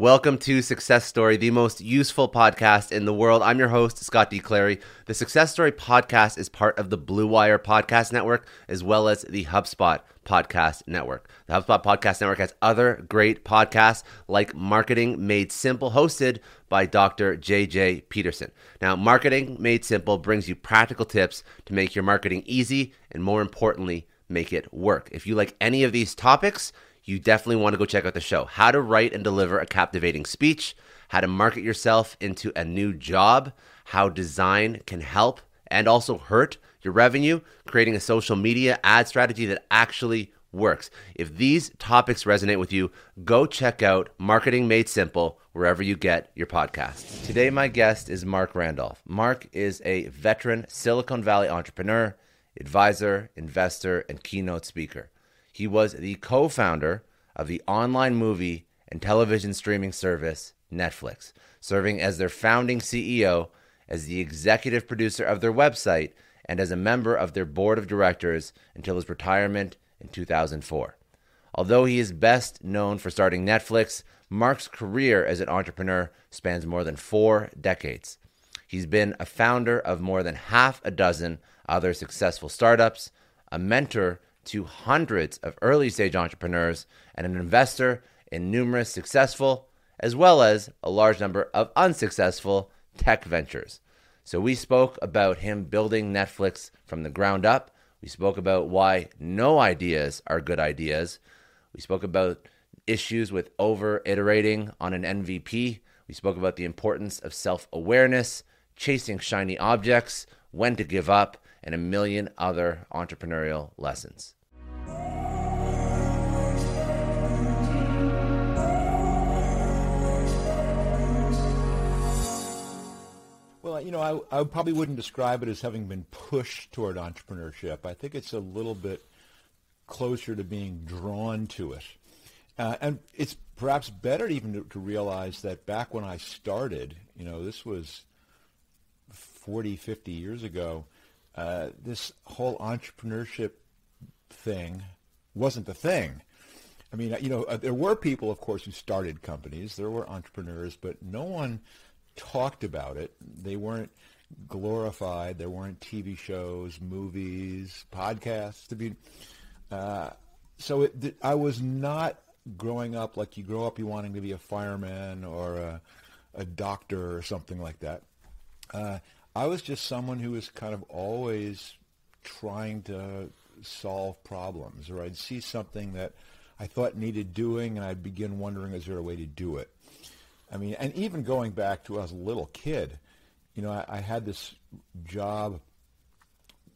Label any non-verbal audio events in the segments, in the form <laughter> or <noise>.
Welcome to Success Story, the most useful podcast in the world. I'm your host, Scott D. Clary. The Success Story podcast is part of the Blue Wire Podcast Network as well as the HubSpot Podcast Network. The HubSpot Podcast Network has other great podcasts like Marketing Made Simple, hosted by Dr. JJ Peterson. Now, Marketing Made Simple brings you practical tips to make your marketing easy and, more importantly, make it work. If you like any of these topics, you definitely want to go check out the show. How to write and deliver a captivating speech, how to market yourself into a new job, how design can help and also hurt your revenue, creating a social media ad strategy that actually works. If these topics resonate with you, go check out Marketing Made Simple wherever you get your podcasts. Today, my guest is Marc Randolph. Mark is a veteran Silicon Valley entrepreneur, advisor, investor, and keynote speaker. He was the co founder of the online movie and television streaming service Netflix, serving as their founding CEO, as the executive producer of their website, and as a member of their board of directors until his retirement in 2004. Although he is best known for starting Netflix, Marc's career as an entrepreneur spans more than four decades. He's been a founder of more than half a dozen other successful startups, a mentor to hundreds of early stage entrepreneurs and an investor in numerous successful as well as a large number of unsuccessful tech ventures. So we spoke about him building Netflix from the ground up. We spoke about why no ideas are good ideas. We spoke about issues with over iterating on an MVP. We spoke about the importance of self awareness, chasing shiny objects, when to give up, and a million other entrepreneurial lessons. You know, I, I probably wouldn't describe it as having been pushed toward entrepreneurship. I think it's a little bit closer to being drawn to it. Uh, and it's perhaps better even to, to, realize that back when I started, you know, this was 40, 50 years ago, uh, this whole entrepreneurship thing wasn't the thing. I mean, you know, uh, there were people, of course, who started companies. There were entrepreneurs, but no one talked about it. They weren't glorified. There weren't TV shows, movies, podcasts to be. Uh, so it, I was not growing up like you grow up you wanting to be a fireman or a, a doctor or something like that. Uh, I was just someone who was kind of always trying to solve problems, or I'd see something that I thought needed doing, and I'd begin wondering, is there a way to do it? I mean, and even going back to as a little kid, you know, I, I had this job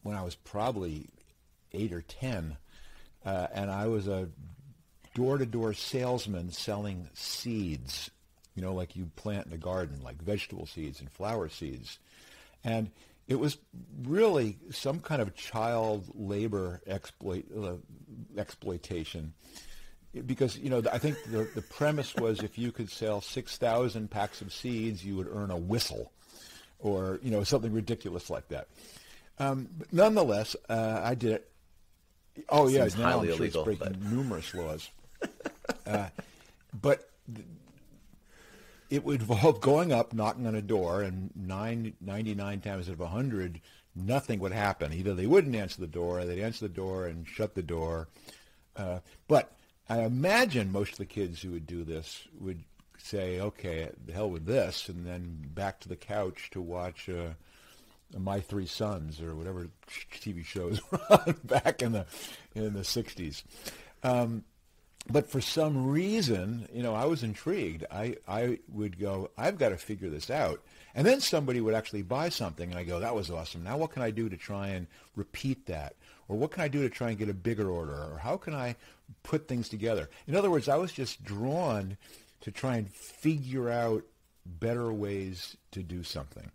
when I was probably eight or ten, uh, and I was a door-to-door salesman selling seeds, you know, like you plant in a garden, like vegetable seeds and flower seeds. And it was really some kind of child labor exploit, uh, exploitation because you know I think the the premise was if you could sell six thousand packs of seeds, you would earn a whistle, or you know something ridiculous like that. Um, but nonetheless, uh, I did it, Oh yeah, Seems now I'm sure illegal, it's breaking but- numerous laws. uh, but th- it would involve going up, knocking on a door, and nine, 99 times out of 100, nothing would happen. Either they wouldn't answer the door, or they'd answer the door and shut the door. Uh, but I imagine most of the kids who would do this would say, okay, the hell with this, and then back to the couch to watch uh, My Three Sons or whatever TV shows <laughs> were on <laughs> back in the in the 60s. Um, but for some reason, you know, I was intrigued. I, I would go, I've got to figure this out. And then somebody would actually buy something, and I go, that was awesome. Now what can I do to try and repeat that? Or what can I do to try and get a bigger order? Or how can I put things together? In other words, I was just drawn to try and figure out better ways to do something.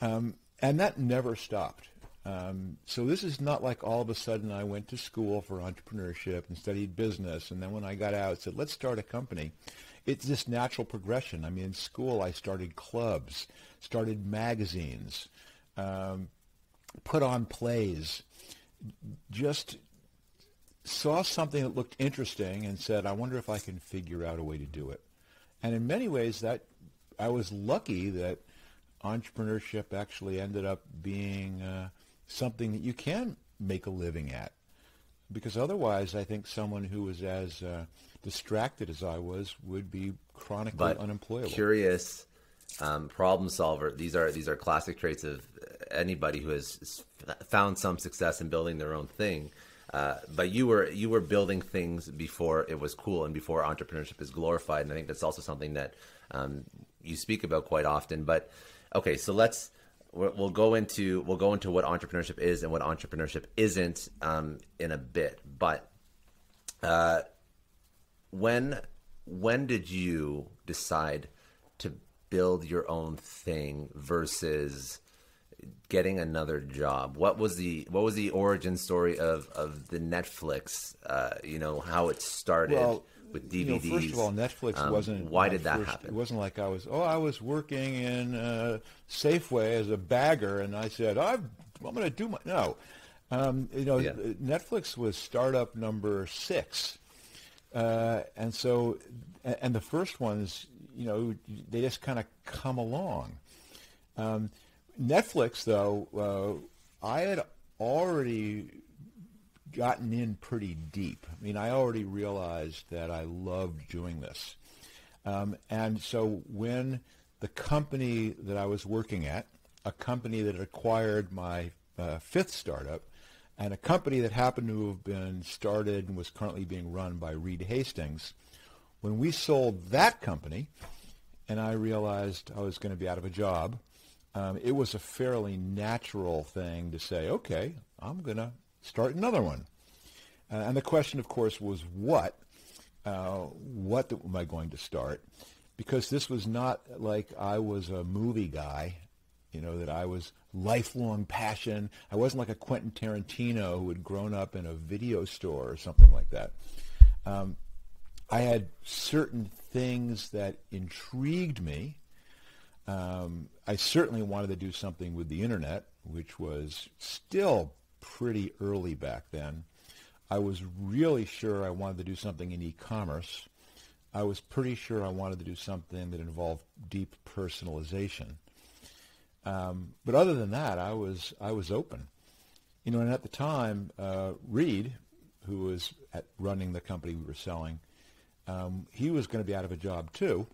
Um, and that never stopped. Um, so this is not like all of a sudden I went to school for entrepreneurship and studied business, and then when I got out, said, let's start a company. It's this natural progression. I mean, in school, I started clubs, started magazines, um, put on plays, just saw something that looked interesting and said, I wonder if I can figure out a way to do it. And in many ways, that I was lucky that entrepreneurship actually ended up being uh, something that you can make a living at. Because otherwise, I think someone who was as uh, distracted as I was would be chronically but unemployable. curious um, problem solver. These are these are classic traits of anybody who has found some success in building their own thing. Uh, but you were you were building things before it was cool and before entrepreneurship is glorified, and I think that's also something that um, you speak about quite often. But okay, so let's we'll go into we'll go into what entrepreneurship is and what entrepreneurship isn't um, in a bit. But uh, when when did you decide to build your own thing versus getting another job what was the what was the origin story of of the netflix uh you know how it started well, with you know, dvds first of all, Netflix Um, wasn't. why did that first- happen It wasn't like I was. Oh, I was working in uh, Safeway as a bagger, and I said, "I'm, I'm going to do my." No, um, you know, Yeah. Netflix was startup number six, uh, and so, and and the first ones, you know, they just kind of come along. Um, Netflix, though, uh, I had already gotten in pretty deep. I mean, I already realized that I loved doing this. Um, and so when the company that I was working at, a company that acquired my uh, fifth startup, and a company that happened to have been started and was currently being run by Reed Hastings, when we sold that company, and I realized I was going to be out of a job, um, it was a fairly natural thing to say, okay, I'm going to start another one. Uh, and the question, of course, was what? Uh, what the, am I going to start? Because this was not like I was a movie guy, you know, that I was lifelong passion. I wasn't like a Quentin Tarantino who had grown up in a video store or something like that. Um, I had certain things that intrigued me. Um, I certainly wanted to do something with the internet, which was still pretty early back then. I was really sure I wanted to do something in e-commerce. I was pretty sure I wanted to do something that involved deep personalization. Um, but other than that, I was I was open. You know, and at the time, uh, Reed, who was running the company we were selling, um, he was going to be out of a job too.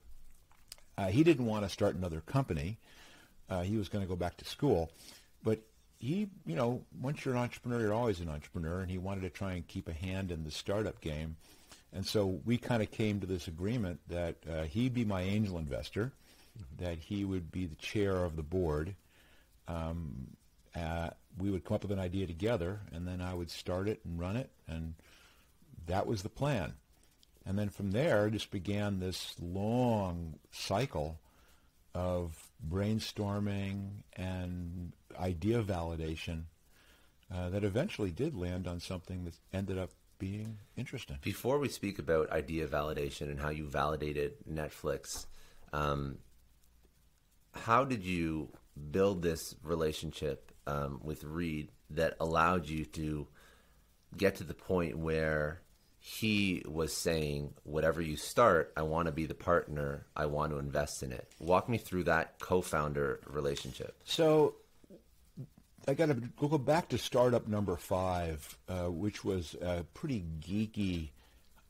Uh, he didn't want to start another company. Uh, he was going to go back to school, but he, you know, once you're an entrepreneur, you're always an entrepreneur, and he wanted to try and keep a hand in the startup game. And so we kind of came to this agreement that uh, he'd be my angel investor, that he would be the chair of the board. Um, uh, we would come up with an idea together, and then I would start it and run it, and that was the plan. And then from there, just began this long cycle of brainstorming and idea validation uh, that eventually did land on something that ended up being interesting. Before we speak about idea validation and how you validated Netflix, um, how did you build this relationship um, with Reed that allowed you to get to the point where he was saying, whatever you start, I want to be the partner. I want to invest in it. Walk me through that co-founder relationship. So I got to go back to startup number five, uh, which was a pretty geeky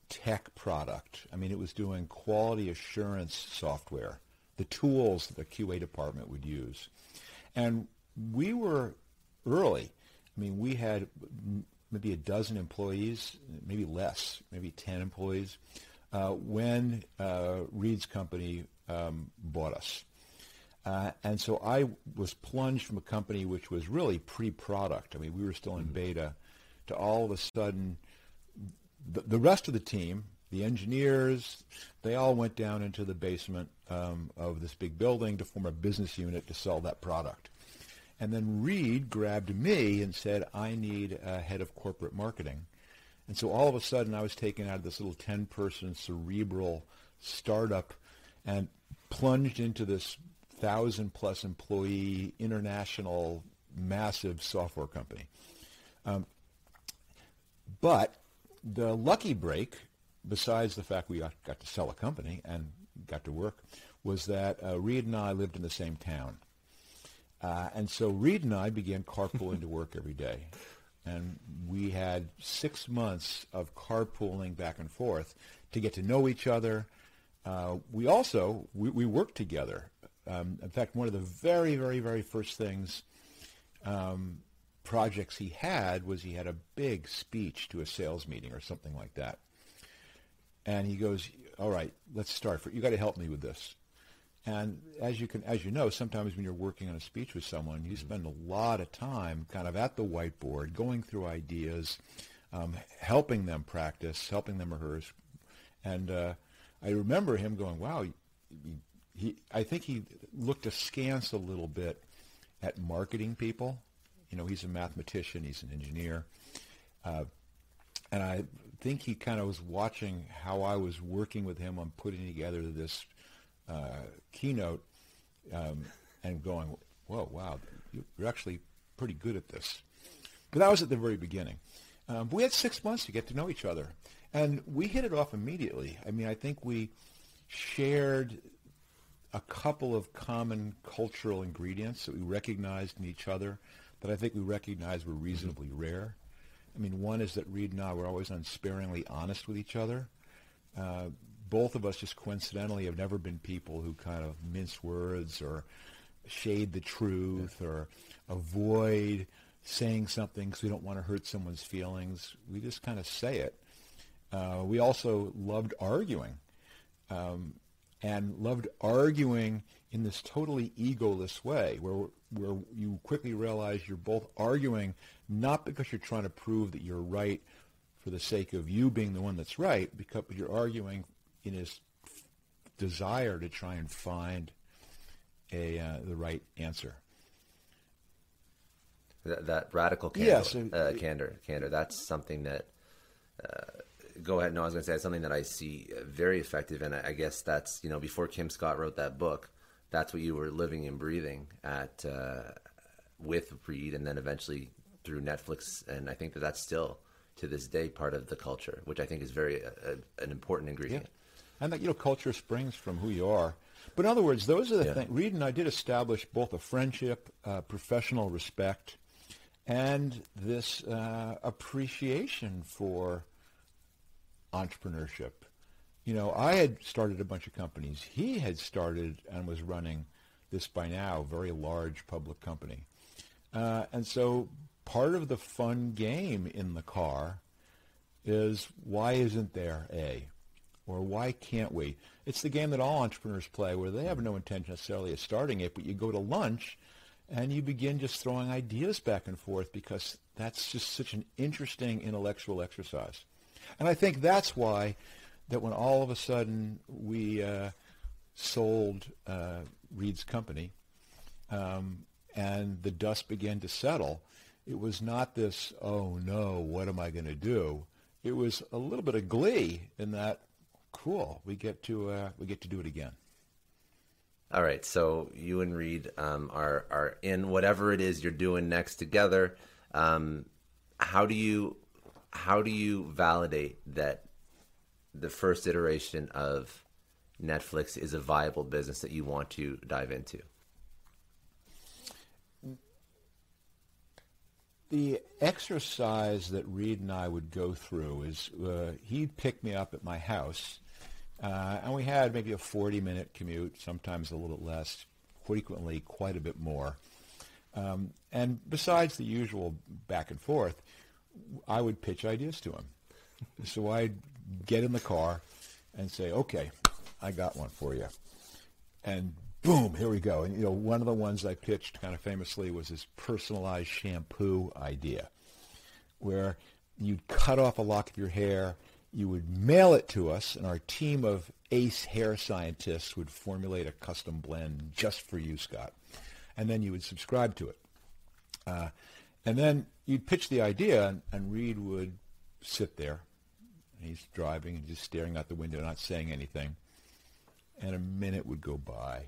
tech product. I mean, it was doing quality assurance software, the tools that the QA department would use. And we were early. I mean, we had maybe a dozen employees, maybe less, maybe 10 employees, uh, when uh, Reed's company um, bought us. Uh, and so I was plunged from a company which was really pre-product. I mean, we were still in mm-hmm. beta to all of a sudden the, the rest of the team, the engineers, they all went down into the basement um, of this big building to form a business unit to sell that product. And then Reed grabbed me and said, I need a head of corporate marketing. And so all of a sudden I was taken out of this little 10-person cerebral startup and plunged into this thousand plus employee international massive software company. Um, but the lucky break, besides the fact we got, got, to sell a company and got to work, was that uh, Reed and I lived in the same town. Uh, and so Reed and I began carpooling to work every day. And we had six months of carpooling back and forth to get to know each other. Uh, we also, we, we worked together. Um, in fact, one of the very, very, very first things, um, projects he had was he had a big speech to a sales meeting or something like that. And he goes, all right, let's start. You got to help me with this. And as you can, as you know, sometimes when you're working on a speech with someone, you spend a lot of time kind of at the whiteboard, going through ideas, um, helping them practice, helping them rehearse. And uh, I remember him going, "Wow." He, he, I think he looked askance a little bit at marketing people. You know, he's a mathematician, he's an engineer, uh, and I think he kind of was watching how I was working with him on putting together this uh, keynote um, and going, whoa, wow, you're actually pretty good at this. But that was at the very beginning. Um, we had six months to get to know each other. And we hit it off immediately. I mean, I think we shared a couple of common cultural ingredients that we recognized in each other that I think we recognized were reasonably mm-hmm. rare. I mean, one is that Reed and I were always unsparingly honest with each other. Uh, both of us just coincidentally have never been people who kind of mince words or shade the truth yeah. or avoid saying something because we don't want to hurt someone's feelings. We just kind of say it. Uh, we also loved arguing um, and loved arguing in this totally egoless way where, where you quickly realize you're both arguing not because you're trying to prove that you're right for the sake of you being the one that's right, because you're arguing in his desire to try and find a uh, the right answer. That, that radical candor, yes, uh, candor, candor. That's something that. Uh, go ahead. No, I was going to say something that I see very effective, and I guess that's you know before Kim Scott wrote that book, that's what you were living and breathing at uh, with Reed, and then eventually through Netflix, and I think that that's still to this day part of the culture, which I think is very uh, an important ingredient. Yeah and that you know culture springs from who you are. But in other words, those are the yeah. things. Reed and I did establish both a friendship, uh, professional respect, and this uh, appreciation for entrepreneurship. You know, I had started a bunch of companies. He had started and was running this by now very large public company. Uh, and so part of the fun game in the car is why isn't there a? Or why can't we? It's the game that all entrepreneurs play where they have no intention necessarily of starting it, but you go to lunch and you begin just throwing ideas back and forth because that's just such an interesting intellectual exercise. And I think that's why that when all of a sudden we uh, sold uh, Reed's company um, and the dust began to settle, it was not this, oh no, what am I going to do? It was a little bit of glee in that cool. We get to uh, we get to do it again. All right, so you and Reed um, are are in whatever it is you're doing next together. Um, how do you how do you validate that the first iteration of Netflix is a viable business that you want to dive into? The exercise that Reed and I would go through is uh, he'd pick me up at my house, uh, and we had maybe a 40-minute commute, sometimes a little less, frequently quite a bit more. Um, and besides the usual back and forth, I would pitch ideas to him. so I'd get in the car and say, "Okay, I got one for you," and boom, here we go. And you know, one of the ones I pitched kind of famously was this personalized shampoo idea, where you'd cut off a lock of your hair, you would mail it to us, and our team of ace hair scientists would formulate a custom blend just for you, Scott, and then you would subscribe to it. Uh, and then you'd pitch the idea, and, and Reed would sit there. He's driving and just staring out the window, not saying anything. And a minute would go by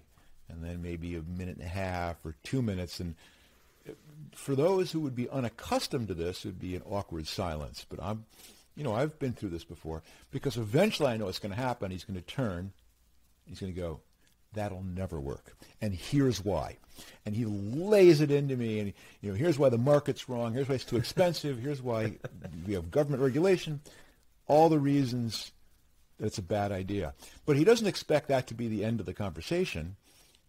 and then maybe a minute and a half or two minutes. And for those who would be unaccustomed to this, it would be an awkward silence. But I'm, you know, I've been through this before because eventually I know it's going to happen. He's going to turn. He's going to go, that'll never work. And here's why. And he lays it into me. And, you know, here's why the market's wrong. Here's why it's too expensive. Here's why we have government regulation. All the reasons that it's a bad idea. But he doesn't expect that to be the end of the conversation.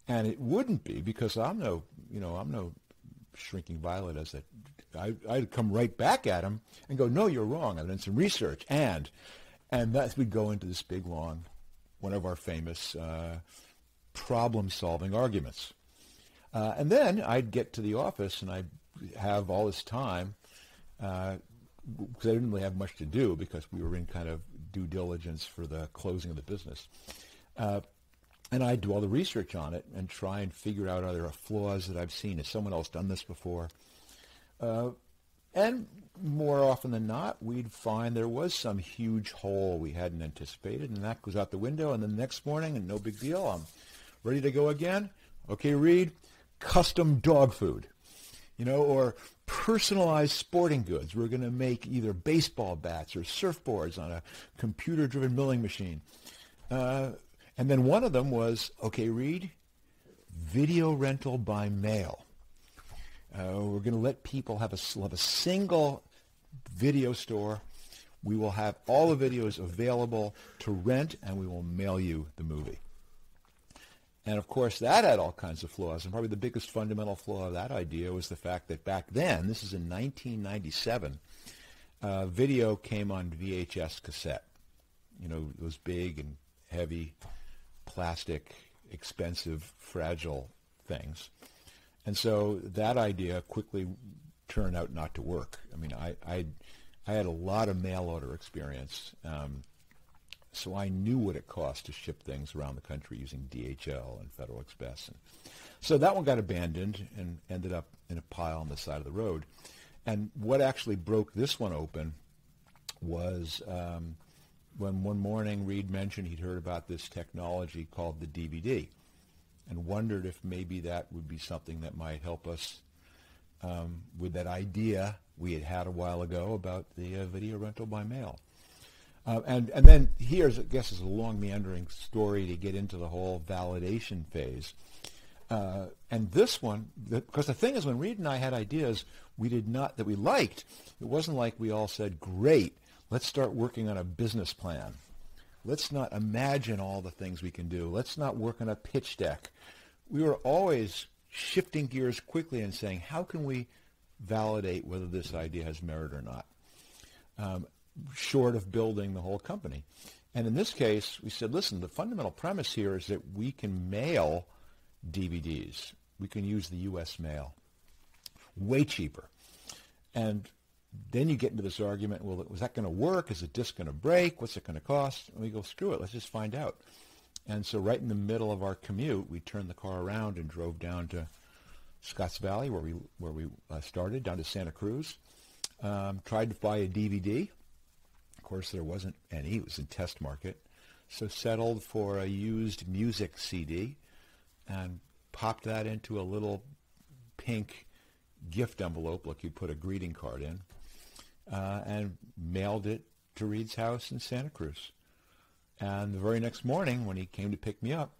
And it wouldn't be because I'm no, you know, I'm no shrinking violet as that. I, I'd come right back at him and go, no, you're wrong. I've done some research. And, and that we'd go into this big, long, one of our famous uh, problem-solving arguments. Uh, and then I'd get to the office and I'd have all this time because uh, I didn't really have much to do because we were in kind of due diligence for the closing of the business. Uh, and I do all the research on it and try and figure out are there flaws that I've seen? Has someone else done this before? Uh, and more often than not, we'd find there was some huge hole we hadn't anticipated, and that goes out the window. And the next morning, and no big deal, I'm ready to go again. Okay, Reed, custom dog food, you know, or personalized sporting goods. We're going to make either baseball bats or surfboards on a computer-driven milling machine. Uh, and then one of them was, okay, Reed, video rental by mail. Uh, we're going to let people have a, have a single video store. We will have all the videos available to rent, and we will mail you the movie. And of course, that had all kinds of flaws. And probably the biggest fundamental flaw of that idea was the fact that back then, this is in 1997, uh, video came on VHS cassette. You know, it was big and heavy plastic, expensive, fragile things. And so that idea quickly turned out not to work. I mean, I, I, I had a lot of mail order experience. Um, so I knew what it cost to ship things around the country using DHL and Federal Express. And so that one got abandoned and ended up in a pile on the side of the road. And what actually broke this one open was um, when one morning Reed mentioned he'd heard about this technology called the DVD and wondered if maybe that would be something that might help us um, with that idea we had had a while ago about the uh, video rental by mail. Uh, and, and then here's, I guess, is a long meandering story to get into the whole validation phase. Uh, and this one, because the thing is, when Reed and I had ideas we did not that we liked, it wasn't like we all said, "Great, Let's start working on a business plan. Let's not imagine all the things we can do. Let's not work on a pitch deck. We were always shifting gears quickly and saying, how can we validate whether this idea has merit or not, um, short of building the whole company. And in this case, we said, listen, the fundamental premise here is that we can mail DVDs. We can use the U.S. mail. Way cheaper. And then you get into this argument, well, was that going to work? Is the disc going to break? What's it going to cost? And we go, screw it, let's just find out. And so right in the middle of our commute, we turned the car around and drove down to Scotts Valley, where we where we uh, started, down to Santa Cruz. Um, tried to buy a DVD. Of course, there wasn't any. It was in test market. So settled for a used music CD and popped that into a little pink gift envelope like you put a greeting card in uh, and mailed it to Reed's house in Santa Cruz. And the very next morning, when he came to pick me up,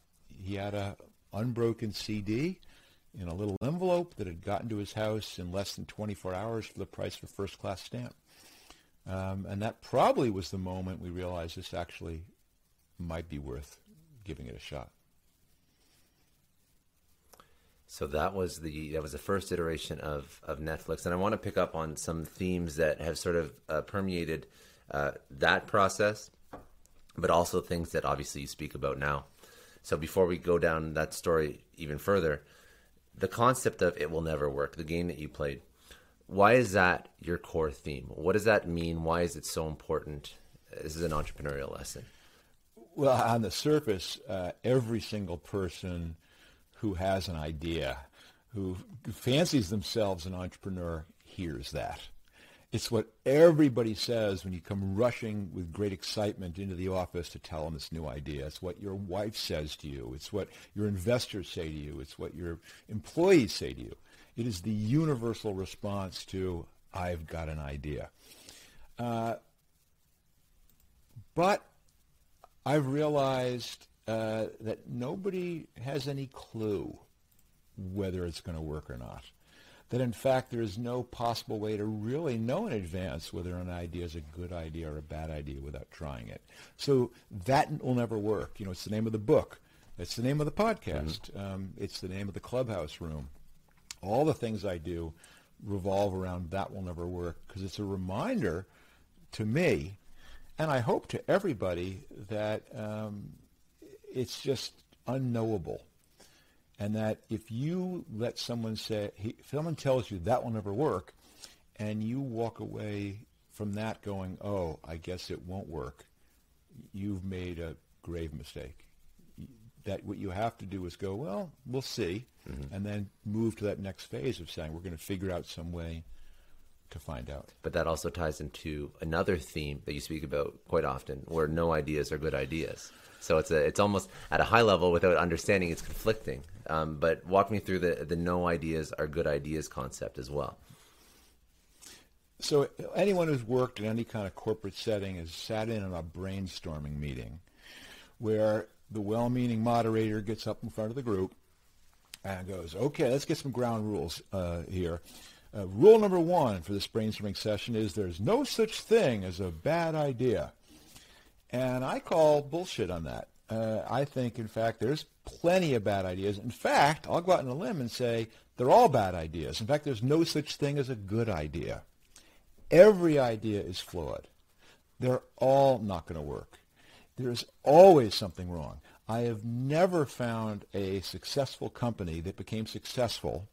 he had a unbroken CD in a little envelope that had gotten to his house in less than 24 hours for the price of a first-class stamp. Um, and that probably was the moment we realized this actually might be worth giving it a shot. So that was the that was the first iteration of of Netflix, and I want to pick up on some themes that have sort of uh, permeated uh, that process, but also things that obviously you speak about now. So before we go down that story even further, the concept of it will never work, the game that you played, why is that your core theme? What does that mean? Why is it so important? This is an entrepreneurial lesson. Well, on the surface, uh, every single person who has an idea, who fancies themselves an entrepreneur, hears that. It's what everybody says when you come rushing with great excitement into the office to tell them this new idea. It's what your wife says to you. It's what your investors say to you. It's what your employees say to you. It is the universal response to, I've got an idea. Uh, but I've realized uh, that nobody has any clue whether it's going to work or not that in fact there is no possible way to really know in advance whether an idea is a good idea or a bad idea without trying it. So that will never work. You know, it's the name of the book. It's the name of the podcast. Mm-hmm. Um, it's the name of the clubhouse room. All the things I do revolve around that will never work because it's a reminder to me, and I hope to everybody, that um, it's just unknowable and that if you let someone say, he, if someone tells you that will never work, and you walk away from that going, oh, I guess it won't work, you've made a grave mistake. That what you have to do is go, well, we'll see, mm-hmm. and then move to that next phase of saying we're going to figure out some way to find out. But that also ties into another theme that you speak about quite often, where no ideas are good ideas. So it's a it's almost at a high level without understanding it's conflicting. Um, but walk me through the the no ideas are good ideas concept as well. So anyone who's worked in any kind of corporate setting has sat in on a brainstorming meeting where the well-meaning moderator gets up in front of the group and goes, "Okay, let's get some ground rules uh, here." Uh, rule number one for this brainstorming session is there's no such thing as a bad idea. And I call bullshit on that. Uh, I think, in fact, there's plenty of bad ideas. In fact, I'll go out on a limb and say they're all bad ideas. In fact, there's no such thing as a good idea. Every idea is flawed. They're all not going to work. There's always something wrong. I have never found a successful company that became successful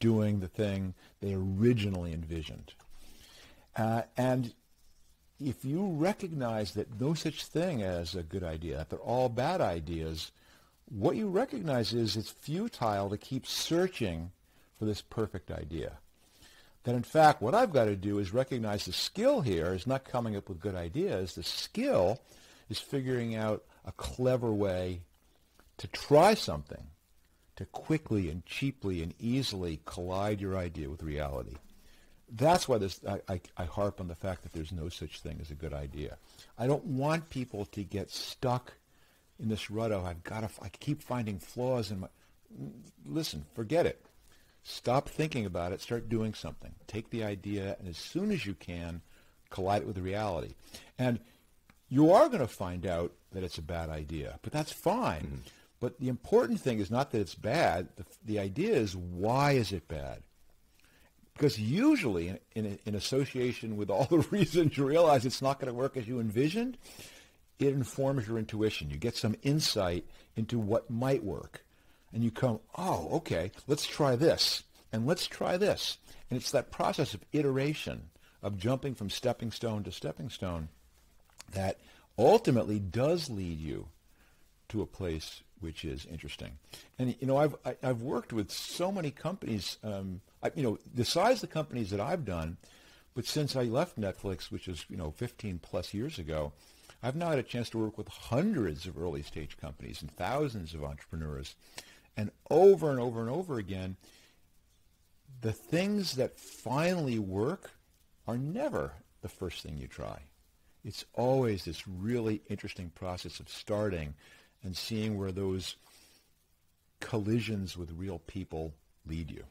doing the thing they originally envisioned. Uh, and if you recognize that no such thing as a good idea, that they're all bad ideas, what you recognize is it's futile to keep searching for this perfect idea. That in fact, what I've got to do is recognize the skill here is not coming up with good ideas. The skill is figuring out a clever way to try something, to quickly and cheaply and easily collide your idea with reality that's why this, I, I, I, harp on the fact that there's no such thing as a good idea. I don't want people to get stuck in this rut of I've got to. I keep finding flaws in my. Listen, forget it. Stop thinking about it. Start doing something. Take the idea, and as soon as you can, collide it with reality. And you are going to find out that it's a bad idea, but that's fine. Mm-hmm. But the important thing is not that it's bad. The, the idea is why is it bad? Because usually, in, in, in, association with all the <laughs> reasons you realize it's not going to work as you envisioned, it informs your intuition. You get some insight into what might work. And you come, oh, okay, let's try this. And let's try this. And it's that process of iteration, of jumping from stepping stone to stepping stone, that ultimately does lead you to a place which is interesting. And you know, I've I, have i have worked with so many companies. Um, I, you know, the size of the companies that I've done, but since I left Netflix, which is you know 15 plus years ago, I've now had a chance to work with hundreds of early stage companies and thousands of entrepreneurs, and over and over and over again, the things that finally work are never the first thing you try. It's always this really interesting process of starting and seeing where those collisions with real people lead you.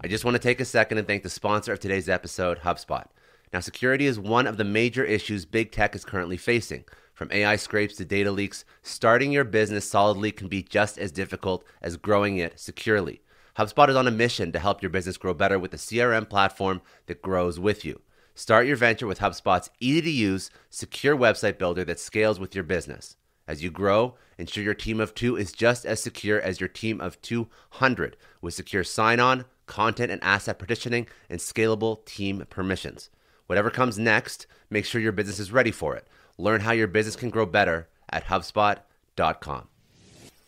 I just want to take a second and thank the sponsor of today's episode, HubSpot. Now, security is one of the major issues big tech is currently facing. From AI scrapes to data leaks, starting your business solidly can be just as difficult as growing it securely. HubSpot is on a mission to help your business grow better with a CRM platform that grows with you. Start your venture with HubSpot's easy to use, secure website builder that scales with your business. As you grow, ensure your team of two is just as secure as your team of 200 with secure sign on, content and asset partitioning, and scalable team permissions. Whatever comes next, make sure your business is ready for it. Learn how your business can grow better at HubSpot.com.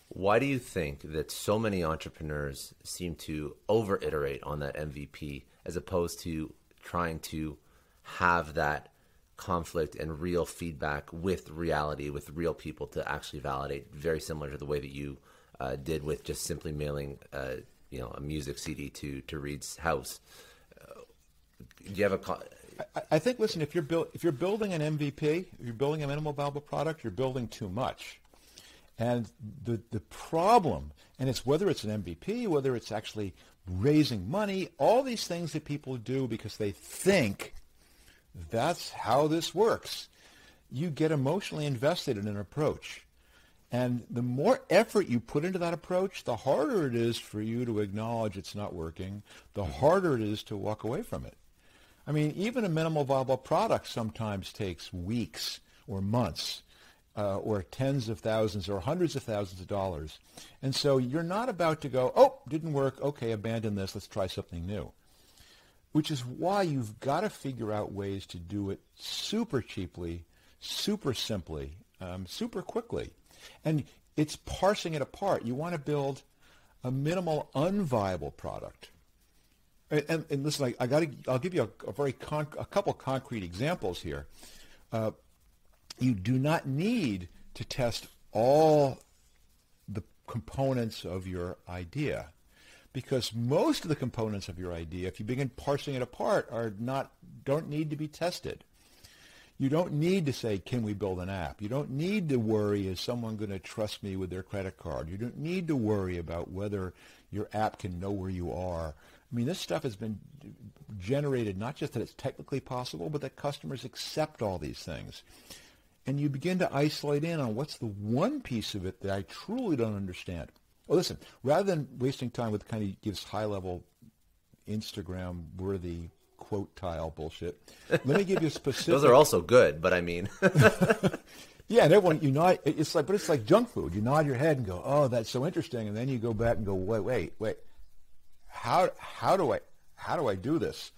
Why do you think that so many entrepreneurs seem to over iterate on that MVP as opposed to trying to have that conflict and real feedback with reality, with real people to actually validate, very similar to the way that you uh, did with just simply mailing, uh, you know, a music CD to to Reed's house? Uh, do you have a I, I think, listen, if you're, build, if you're building an MVP, if you're building a minimal viable product, you're building too much. And the, the problem, and it's whether it's an MVP, whether it's actually raising money, all these things that people do because they think that's how this works. You get emotionally invested in an approach. And the more effort you put into that approach, the harder it is for you to acknowledge it's not working, the harder it is to walk away from it. I mean, even a minimal viable product sometimes takes weeks or months uh, or tens of thousands or hundreds of thousands of dollars. And so you're not about to go, oh, didn't work. Okay, abandon this. Let's try something new. Which is why you've got to figure out ways to do it super cheaply, super simply, um, super quickly. And it's parsing it apart. You want to build a minimal unviable product and, and listen, I, I got. I'll give you a, a very a couple concrete examples here. Uh, you do not need to test all the components of your idea because most of the components of your idea, if you begin parsing it apart, are not don't need to be tested. You don't need to say, can we build an app? You don't need to worry, is someone going to trust me with their credit card? You don't need to worry about whether your app can know where you are. I mean, this stuff has been generated not just that it's technically possible, but that customers accept all these things. And you begin to isolate in on what's the one piece of it that I truly don't understand. Well, listen, rather than wasting time with kind of gives high-level Instagram-worthy quote tile bullshit, let me give you a specific. <laughs> Those are also good, but I mean. <laughs> yeah, and everyone you nod. It's like, but it's like junk food. You nod your head and go, "Oh, that's so interesting," and then you go back and go, "Wait, wait, wait." how how do I how do I do this?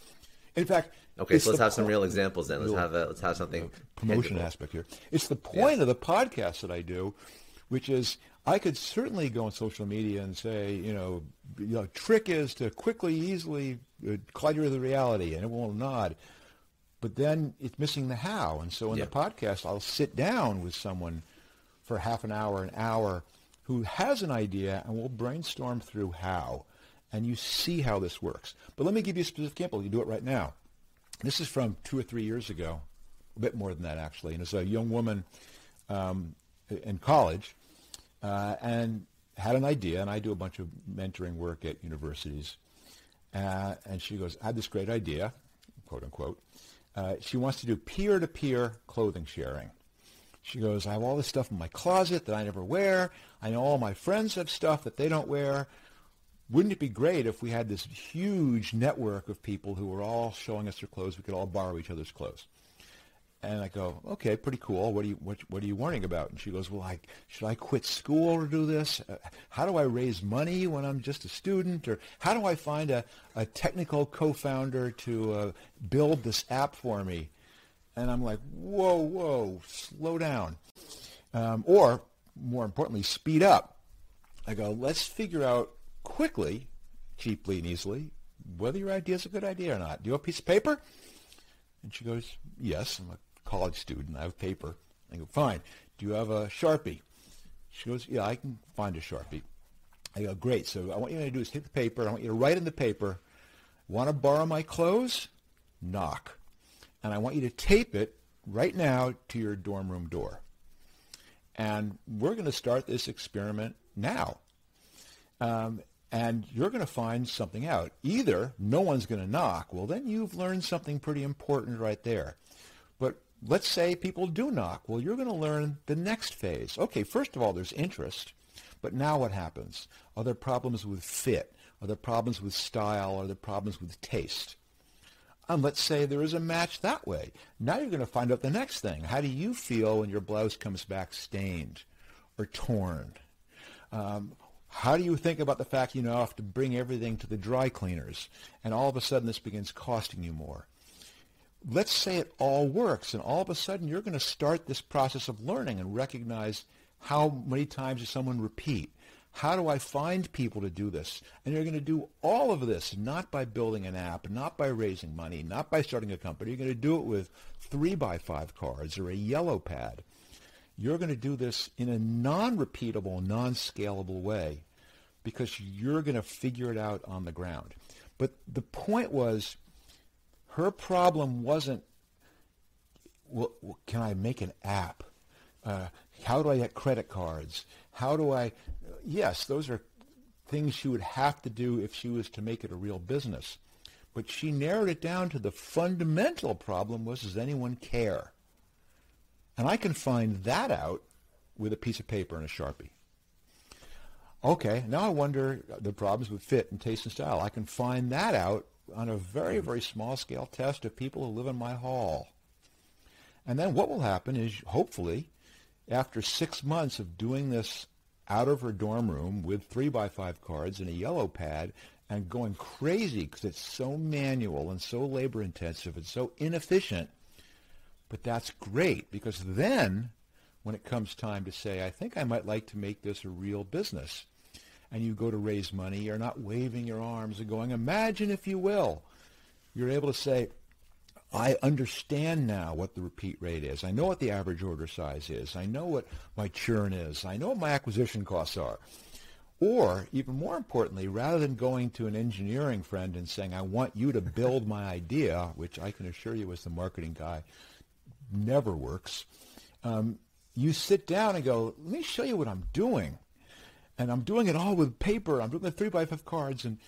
In fact, okay, so let's have some real examples then. Let's have a, let's have something promotion tangible. aspect here. It's the point yeah. of the podcast that I do, which is I could certainly go on social media and say, you know, you know, trick is to quickly, easily uh, with the reality, and it will nod. But then it's missing the how, and so in yeah. the podcast, I'll sit down with someone for half an hour, an hour, who has an idea, and we'll brainstorm through how and you see how this works. But let me give you a specific example. You do it right now. This is from two or three years ago, a bit more than that actually. And it's a young woman um, in college uh, and had an idea, and I do a bunch of mentoring work at universities. Uh, and she goes, I had this great idea, quote unquote. Uh, she wants to do peer-to-peer clothing sharing. She goes, I have all this stuff in my closet that I never wear. I know all my friends have stuff that they don't wear wouldn't it be great if we had this huge network of people who were all showing us their clothes? We could all borrow each other's clothes. And I go, okay, pretty cool. What are you what, what are you worrying about? And she goes, well, I, should I quit school to do this? Uh, how do I raise money when I'm just a student? Or how do I find a, a technical co-founder to uh, build this app for me? And I'm like, whoa, whoa, slow down. Um, or more importantly, speed up. I go, let's figure out quickly, cheaply and easily, whether your idea is a good idea or not. Do you have a piece of paper? And she goes, yes, I'm a college student. I have paper. I go, fine. Do you have a Sharpie? She goes, yeah, I can find a Sharpie. I go, great. So I want you to do is take the paper. I want you to write in the paper, want to borrow my clothes? knock. And I want you to tape it right now to your dorm room door. And we're going to start this experiment now. Um, and you're going to find something out. Either no one's going to knock. Well, then you've learned something pretty important right there. But let's say people do knock. Well, you're going to learn the next phase. Okay, first of all, there's interest. But now what happens? Are there problems with fit? Are there problems with style? Are there problems with taste? And let's say there is a match that way. Now you're going to find out the next thing. How do you feel when your blouse comes back stained or torn? Um, how do you think about the fact you now have to bring everything to the dry cleaners and all of a sudden this begins costing you more? Let's say it all works and all of a sudden you're going to start this process of learning and recognize how many times does someone repeat? How do I find people to do this? And you're going to do all of this not by building an app, not by raising money, not by starting a company. You're going to do it with three by five cards or a yellow pad. You're going to do this in a non-repeatable, non-scalable way because you're going to figure it out on the ground. But the point was, her problem wasn't, well, can I make an app? Uh, how do I get credit cards? How do I? Yes, those are things she would have to do if she was to make it a real business. But she narrowed it down to the fundamental problem was, does anyone care? And I can find that out with a piece of paper and a Sharpie. Okay, now I wonder the problems with fit and taste and style. I can find that out on a very, very small scale test of people who live in my hall. And then what will happen is, hopefully, after six months of doing this out of her dorm room with three by five cards and a yellow pad and going crazy because it's so manual and so labor intensive and so inefficient. But that's great because then when it comes time to say, I think I might like to make this a real business, and you go to raise money, you're not waving your arms and going, imagine if you will. You're able to say, I understand now what the repeat rate is. I know what the average order size is. I know what my churn is. I know what my acquisition costs are. Or, even more importantly, rather than going to an engineering friend and saying, I want you to build my idea, which I can assure you as the marketing guy never works, um, you sit down and go, let me show you what I'm doing. And I'm doing it all with paper. I'm doing the three by five cards. And,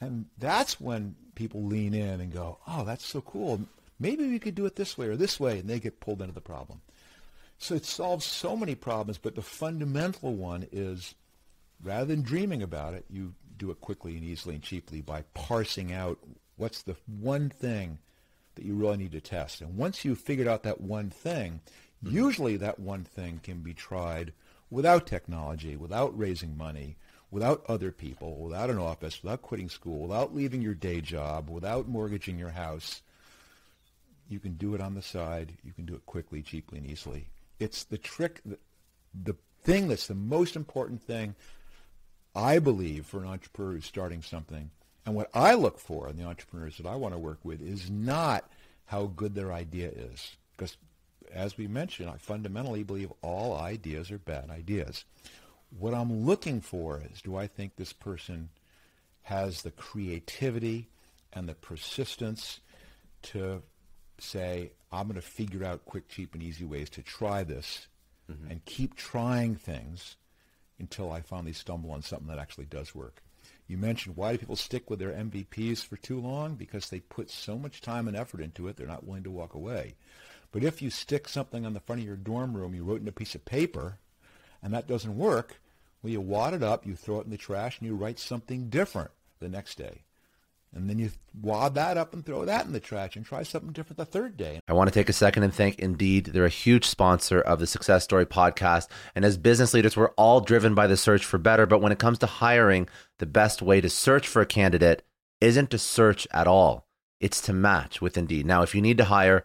and that's when people lean in and go, oh, that's so cool. Maybe we could do it this way or this way, and they get pulled into the problem. So it solves so many problems, but the fundamental one is rather than dreaming about it, you do it quickly and easily and cheaply by parsing out what's the one thing that you really need to test. And once you've figured out that one thing, mm-hmm. usually that one thing can be tried without technology, without raising money, without other people, without an office, without quitting school, without leaving your day job, without mortgaging your house. You can do it on the side. You can do it quickly, cheaply, and easily. It's the trick, the, thing that's the most important thing, I believe, for an entrepreneur who's starting something. And what I look for in the entrepreneurs that I want to work with is not how good their idea is. Because as we mentioned, I fundamentally believe all ideas are bad ideas. What I'm looking for is, do I think this person has the creativity and the persistence to say, I'm going to figure out quick, cheap, and easy ways to try this mm-hmm. and keep trying things until I finally stumble on something that actually does work. You mentioned why do people stick with their MVPs for too long? Because they put so much time and effort into it, they're not willing to walk away. But if you stick something on the front of your dorm room, you wrote in a piece of paper, and that doesn't work, well, you wad it up, you throw it in the trash, and you write something different the next day. And then you wad that up and throw that in the trash and try something different the third day. I want to take a second and thank Indeed. They're a huge sponsor of the Success Story podcast. And as business leaders, we're all driven by the search for better. But when it comes to hiring, the best way to search for a candidate isn't to search at all, it's to match with Indeed. Now, if you need to hire,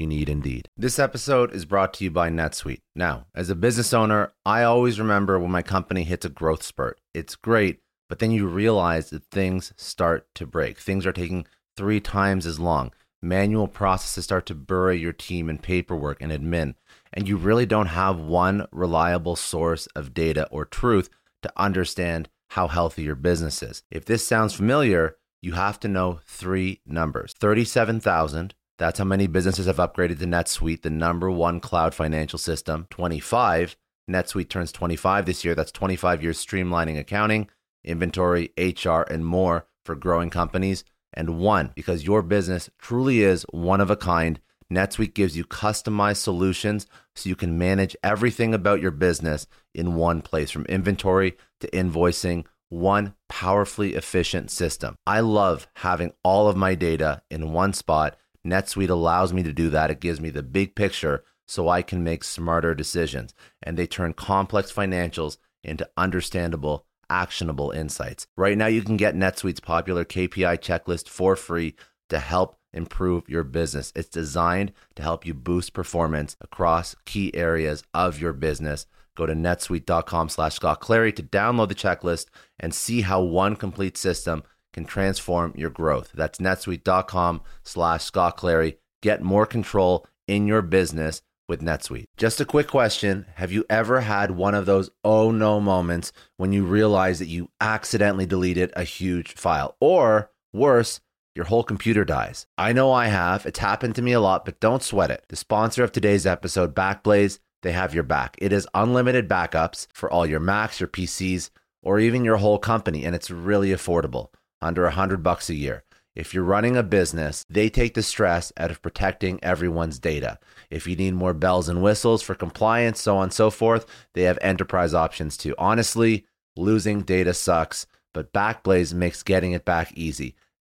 you need Indeed. This episode is brought to you by NetSuite. Now, as a business owner, I always remember when my company hits a growth spurt. It's great, but then you realize that things start to break. Things are taking three times as long. Manual processes start to bury your team in paperwork and admin, and you really don't have one reliable source of data or truth to understand how healthy your business is. If this sounds familiar, you have to know three numbers 37,000 that's how many businesses have upgraded to NetSuite, the number one cloud financial system. 25, NetSuite turns 25 this year. That's 25 years streamlining accounting, inventory, HR, and more for growing companies. And one, because your business truly is one of a kind, NetSuite gives you customized solutions so you can manage everything about your business in one place from inventory to invoicing, one powerfully efficient system. I love having all of my data in one spot NetSuite allows me to do that. It gives me the big picture so I can make smarter decisions. And they turn complex financials into understandable, actionable insights. Right now, you can get NetSuite's popular KPI checklist for free to help improve your business. It's designed to help you boost performance across key areas of your business. Go to netsuite.com slash Scott Clary to download the checklist and see how one complete system can transform your growth. That's netsuite.com slash Scott Clary. Get more control in your business with NetSuite. Just a quick question. Have you ever had one of those oh no moments when you realize that you accidentally deleted a huge file? Or worse, your whole computer dies. I know I have. It's happened to me a lot, but don't sweat it. The sponsor of today's episode, Backblaze, they have your back. It is unlimited backups for all your Macs, your PCs, or even your whole company, and it's really affordable under a hundred bucks a year. If you're running a business, they take the stress out of protecting everyone's data. If you need more bells and whistles for compliance, so on and so forth, they have enterprise options too. Honestly, losing data sucks, but Backblaze makes getting it back easy.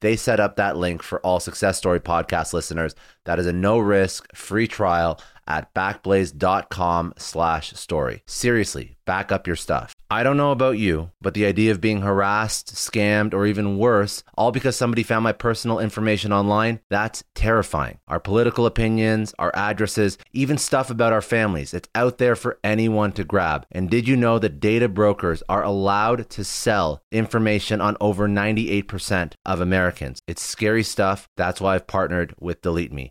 They set up that link for all Success Story podcast listeners. That is a no risk free trial at backblaze.com slash story. Seriously, back up your stuff. I don't know about you, but the idea of being harassed, scammed, or even worse, all because somebody found my personal information online, that's terrifying. Our political opinions, our addresses, even stuff about our families, it's out there for anyone to grab. And did you know that data brokers are allowed to sell information on over 98% of Americans? It's scary stuff. That's why I've partnered with Delete Me.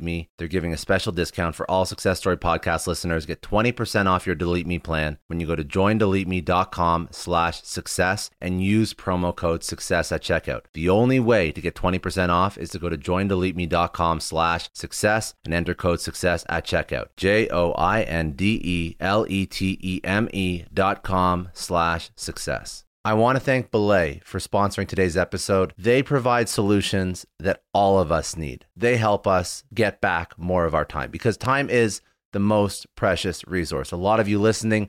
Me. They're giving a special discount for all Success Story podcast listeners. Get 20% off your Delete Me plan when you go to joindeleteme.com slash success and use promo code success at checkout. The only way to get 20% off is to go to joindeleteme.com slash success and enter code success at checkout. J-O-I-N-D-E-L-E-T-E-M-E dot com slash success. I want to thank Belay for sponsoring today's episode. They provide solutions that all of us need. They help us get back more of our time because time is the most precious resource. A lot of you listening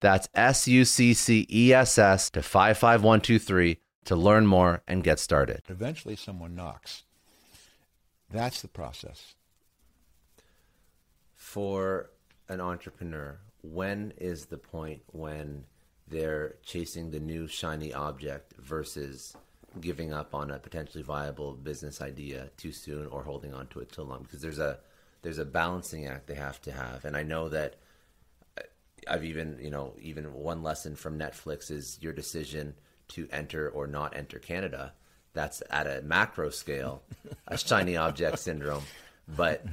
that's S U C C E S S to 55123 to learn more and get started. Eventually, someone knocks. That's the process. For an entrepreneur, when is the point when they're chasing the new shiny object versus giving up on a potentially viable business idea too soon or holding on to it too long? Because there's a there's a balancing act they have to have, and I know that I've even, you know, even one lesson from Netflix is your decision to enter or not enter Canada. That's at a macro scale, a <laughs> shiny object syndrome. But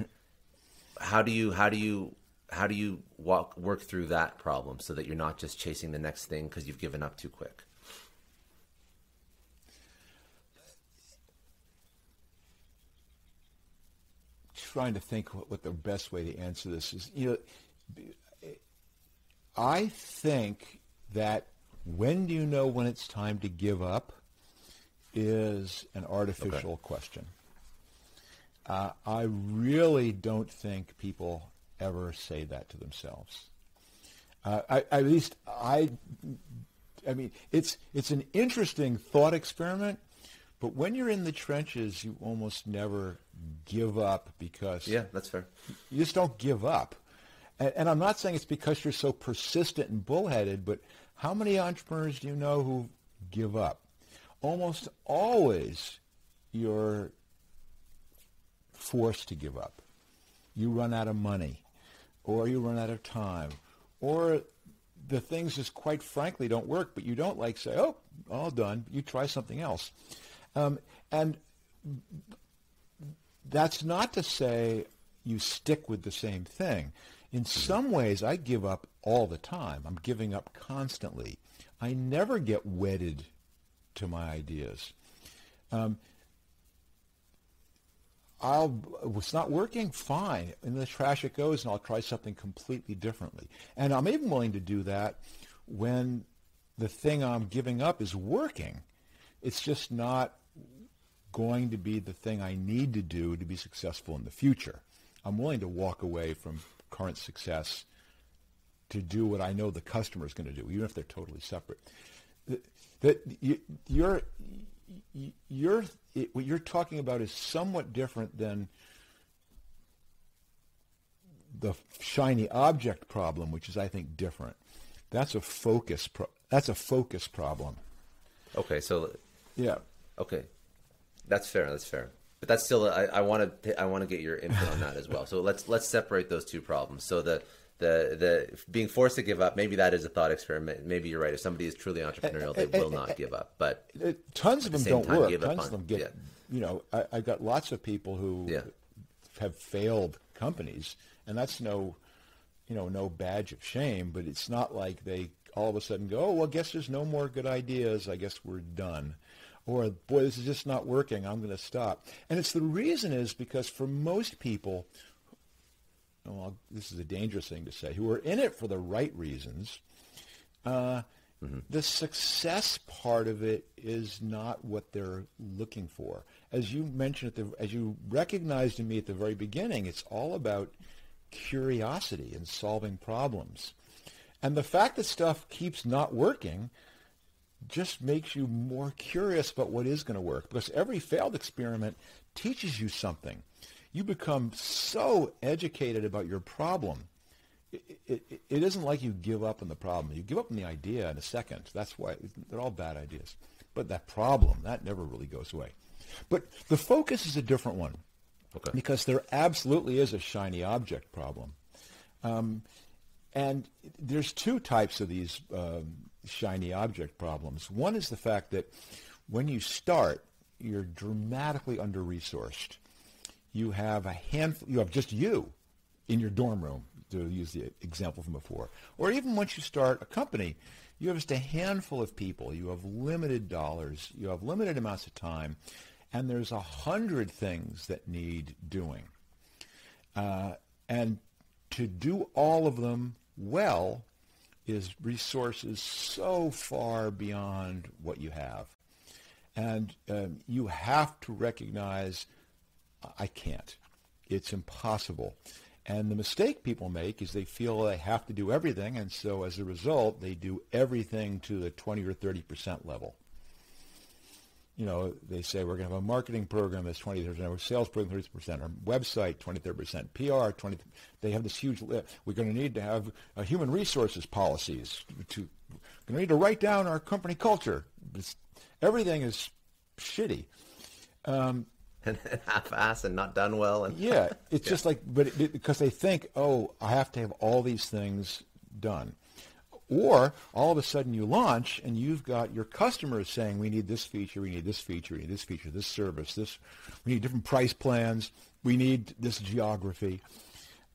how do you how do you how do you walk work through that problem so that you're not just chasing the next thing because you've given up too quick? Trying to think what, what the best way to answer this is. You know, I think that when do you know when it's time to give up is an artificial okay. question. Uh, I really don't think people ever say that to themselves. Uh, I, at least I, I mean, it's it's an interesting thought experiment, but when you're in the trenches, you almost never give up because yeah, that's fair. You just don't give up. And, and I'm not saying it's because you're so persistent and bullheaded, but how many entrepreneurs do you know who give up? Almost always you're forced to give up. You run out of money, or you run out of time, or the things just quite frankly don't work, but you don't like say, oh, all done. You try something else. Um, and that's not to say you stick with the same thing. In some ways, I give up all the time. I'm giving up constantly. I never get wedded to my ideas. Um, I'll, it's not working, fine. In the trash it goes, and I'll try something completely differently. And I'm even willing to do that when the thing I'm giving up is working. It's just not going to be the thing I need to do to be successful in the future. I'm willing to walk away from current success to do what I know the customer is going to do, even if they're totally separate. That you, you're you're what you're talking about is somewhat different than the shiny object problem, which is I think different. That's a focus. Pro- that's a focus problem. Okay, so yeah. Okay, that's fair. That's fair. But that's still I want to I want to get your input on that as well. So let's let's separate those two problems. So the the the being forced to give up maybe that is a thought experiment maybe you're right if somebody is truly entrepreneurial they will not give up but tons of them don't time, work tons of them get yeah. you know I, I got lots of people who yeah. have failed companies and that's no you know no badge of shame but it's not like they all of a sudden go oh well guess there's no more good ideas I guess we're done or boy, this is just not working. I'm going to stop. And it's the reason is because for most people, well, this is a dangerous thing to say, who are in it for the right reasons, uh, mm-hmm. the success part of it is not what they're looking for. As you mentioned, the, as you recognized in me at the very beginning, it's all about curiosity and solving problems. And the fact that stuff keeps not working just makes you more curious about what is going to work because every failed experiment teaches you something. You become so educated about your problem it, it, it isn't like you give up on the problem. You give up on the idea in a second. That's why they're all bad ideas. But that problem, that never really goes away. But the focus is a different one. Okay. Because there absolutely is a shiny object problem. Um, and there's two types of these um, shiny object problems. One is the fact that when you start, you're dramatically under-resourced. You have a handful, you have just you in your dorm room, to use the example from before. Or even once you start a company, you have just a handful of people. You have limited dollars. You have limited amounts of time. And there's a hundred things that need doing. Uh, and to do all of them well is resources so far beyond what you have. And um, you have to recognize, I can't. It's impossible. And the mistake people make is they feel they have to do everything, and so as a result, they do everything to the 20 or 30 percent level you know, they say we're going to have a marketing program that's 20 percent, our sales program 30 percent, our website 23 percent, PR 20. They have this huge. list. We're going to need to have uh, human resources policies. To going to need to write down our company culture. It's, everything is shitty. Um, <laughs> and half-assed and not done well. And yeah, <laughs> it's yeah. just like, but it, because they think, oh, I have to have all these things done. Or all of a sudden you launch and you've got your customers saying, we need this feature, we need this feature, we need this feature, this service, this, we need different price plans, we need this geography.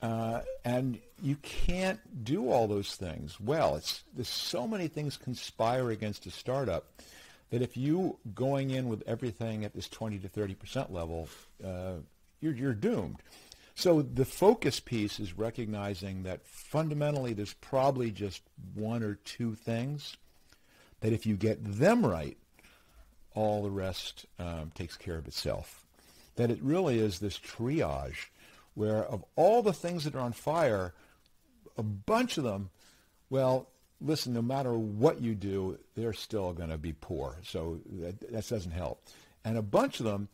Uh, and you can't do all those things well. It's, there's so many things conspire against a startup that if you going in with everything at this 20 to 30 percent level, uh, you're, you're doomed. So the focus piece is recognizing that fundamentally there's probably just one or two things that if you get them right, all the rest um, takes care of itself. That it really is this triage where of all the things that are on fire, a bunch of them, well, listen, no matter what you do, they're still going to be poor. So that, that doesn't help. And a bunch of them,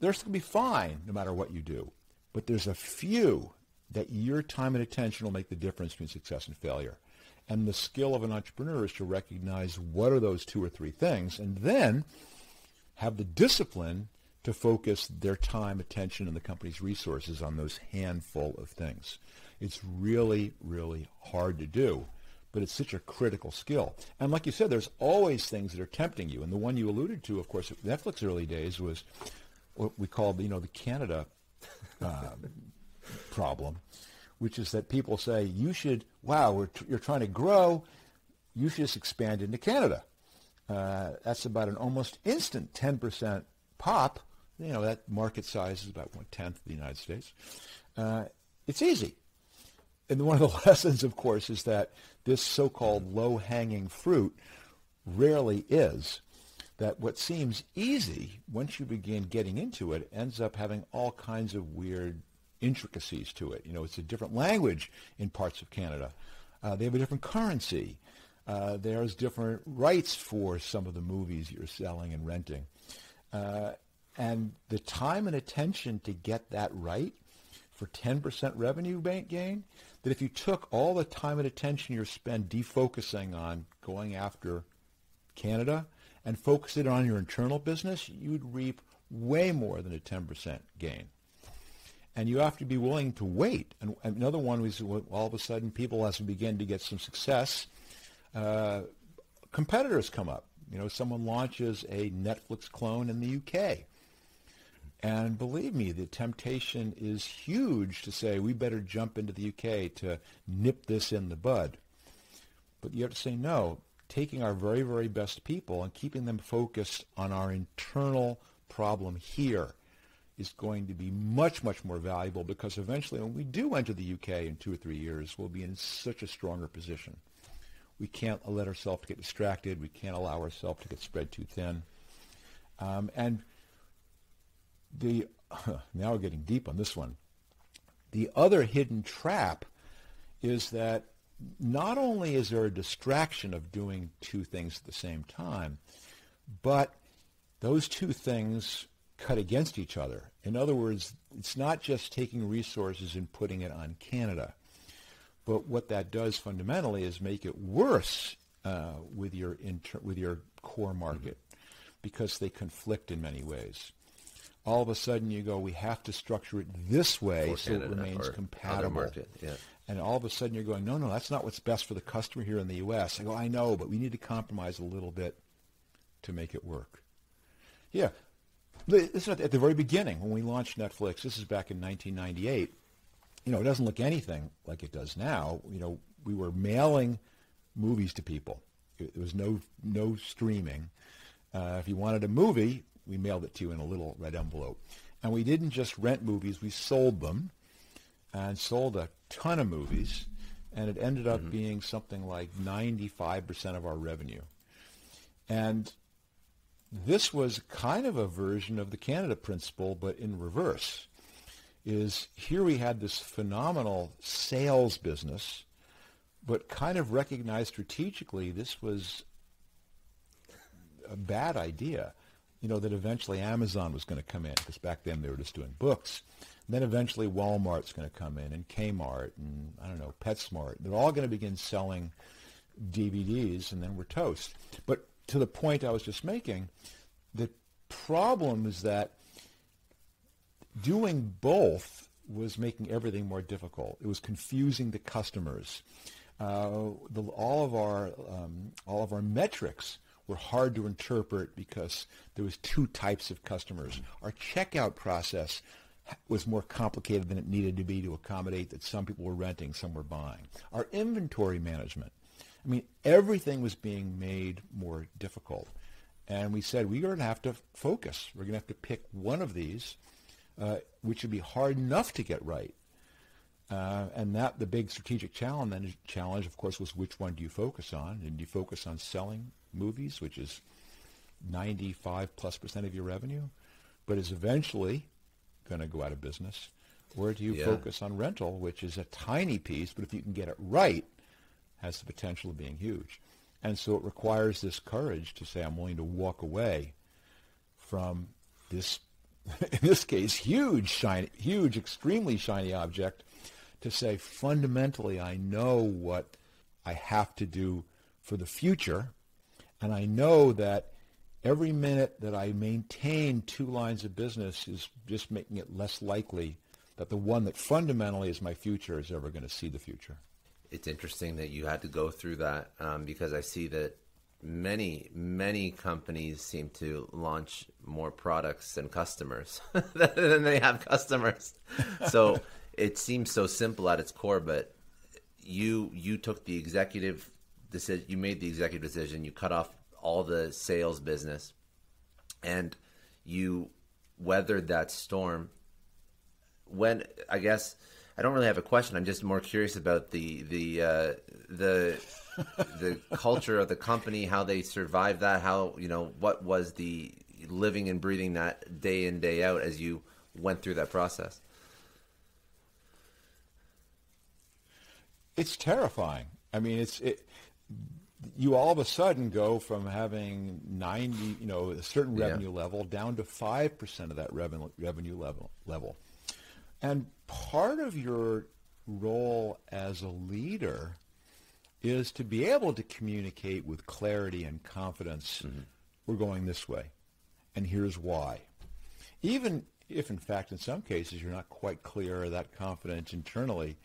they're still going to be fine no matter what you do. But there's a few that your time and attention will make the difference between success and failure. And the skill of an entrepreneur is to recognize what are those two or three things and then have the discipline to focus their time, attention, and the company's resources on those handful of things. It's really, really hard to do, but it's such a critical skill. And like you said, there's always things that are tempting you. And the one you alluded to, of course, Netflix early days was what we called, you know, the Canada uh, <laughs> problem, which is that people say you should, wow, t- you're trying to grow, you should just expand into Canada. Uh, that's about an almost instant 10% pop. You know, that market size is about one-tenth of the United States. Uh, it's easy. And one of the <laughs> lessons, of course, is that this so-called low-hanging fruit rarely is that what seems easy, once you begin getting into it, ends up having all kinds of weird intricacies to it. You know, it's a different language in parts of Canada. Uh, they have a different currency. Uh, there's different rights for some of the movies you're selling and renting. Uh, and the time and attention to get that right for 10% revenue gain, that if you took all the time and attention you spend defocusing on going after Canada, and focus it on your internal business, you'd reap way more than a 10% gain. And you have to be willing to wait. And another one was all of a sudden people, as we begin to get some success, uh, competitors come up. You know, someone launches a Netflix clone in the UK. And believe me, the temptation is huge to say we better jump into the UK to nip this in the bud. But you have to say no taking our very, very best people and keeping them focused on our internal problem here is going to be much, much more valuable because eventually when we do enter the UK in two or three years, we'll be in such a stronger position. We can't let ourselves get distracted. We can't allow ourselves to get spread too thin. Um, and the <laughs> now we're getting deep on this one. The other hidden trap is that not only is there a distraction of doing two things at the same time, but those two things cut against each other. In other words, it's not just taking resources and putting it on Canada. But what that does fundamentally is make it worse uh, with your inter- with your core market because they conflict in many ways. All of a sudden, you go, we have to structure it this way For so Canada it remains compatible. yeah. And all of a sudden, you're going, no, no, that's not what's best for the customer here in the U.S. I go, I know, but we need to compromise a little bit to make it work. Yeah, this is at the very beginning when we launched Netflix. This is back in 1998. You know, it doesn't look anything like it does now. You know, we were mailing movies to people. There was no no streaming. Uh, if you wanted a movie, we mailed it to you in a little red envelope. And we didn't just rent movies; we sold them, and sold a ton of movies. And it ended up mm-hmm. being something like 95% of our revenue. And this was kind of a version of the Canada principle, but in reverse. Is here we had this phenomenal sales business, but kind of recognized strategically this was a bad idea. You know, that eventually Amazon was going to come in, because back then they were just doing books. And then eventually Walmart's going to come in, and Kmart, and I don't know, PetSmart. They're all going to begin selling DVDs, and then we're toast. But to the point I was just making, the problem is that doing both was making everything more difficult. It was confusing the customers. Uh, the, all of our um, all of our metrics were hard to interpret because there was two types of customers. Our checkout process was more complicated than it needed to be to accommodate that some people were renting, some were buying. Our inventory management, I mean, everything was being made more difficult. And we said, we're going to have to focus. We're going to have to pick one of these, uh, which would be hard enough to get right. Uh, and that the big strategic challenge, then, challenge, of course, was which one do you focus on? And do you focus on selling movies, which is 95 plus percent of your revenue, but is eventually going to go out of business? Or do you Yeah. focus on rental, which is a tiny piece, but if you can get it right, has the potential of being huge. And so it requires this courage to say, I'm willing to walk away from this, <laughs> in this case, huge, shiny, huge, extremely shiny object to say, fundamentally, I know what I have to do for the future. And I know that every minute that I maintain two lines of business is just making it less likely that the one that fundamentally is my future is ever going to see the future. it's interesting that you had to go through that um, because I see that many, many companies seem to launch more products than customers <laughs> than they have customers. So it seems so simple at its core, but you you took the executive decision. You made the executive decision. You cut off all the sales business, and you weathered that storm when I guess I don't really have a question. I'm just more curious about the the uh, the <laughs> the culture of the company, how they survived that, how you know what was the living and breathing that day in day out as you went through that process. It's terrifying. I mean, it's it. You all of a sudden go from having ninety, you know, a certain Yeah. revenue level down to five percent of that revenue revenue level level, and part of your role as a leader is to be able to communicate with clarity and confidence. We're going this way, and here's why. Even if, in fact, in some cases you're not quite clear or that confident internally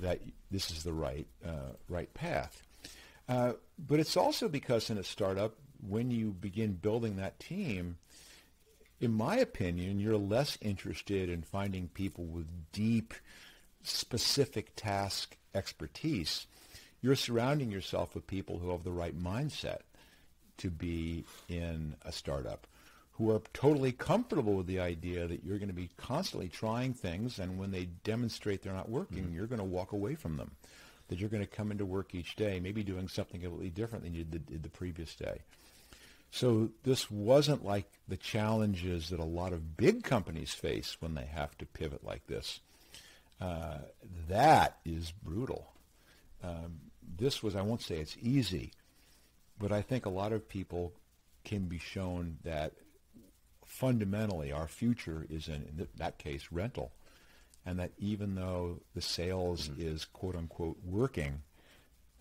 that this is the right uh, right path. Uh, but it's also because in a startup, when you begin building that team, in my opinion, you're less interested in finding people with deep, specific task expertise. You're surrounding yourself with people who have the right mindset to be in a startup, who are totally comfortable with the idea that you're going to be constantly trying things, and when they demonstrate they're not working, you're going to walk away from them. That you're going to come into work each day, maybe doing something completely different than you did, did the previous day. So this wasn't like the challenges that a lot of big companies face when they have to pivot like this. Uh, that is brutal. Um, this was, I won't say it's easy, but I think a lot of people can be shown that fundamentally our future is in, in th- that case rental. And that even though the sales mm-hmm. is quote unquote working,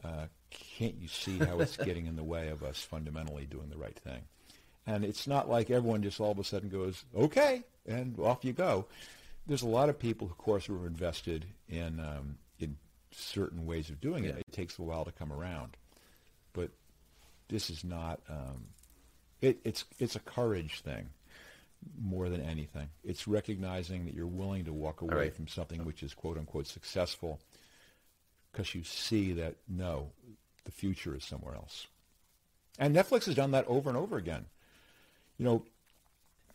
uh, can't you see how it's <laughs> getting in the way of us fundamentally doing the right thing? And it's not like everyone just all of a sudden goes, okay, and off you go. There's a lot of people, of course, who are invested in um, in certain ways of doing it. It takes a while to come around, but this is not. Um, it, it's it's a courage thing more than anything. It's recognizing that you're willing to walk away right. from something which is quote unquote successful because you see that no, the future is somewhere else. And Netflix has done that over and over again. You know,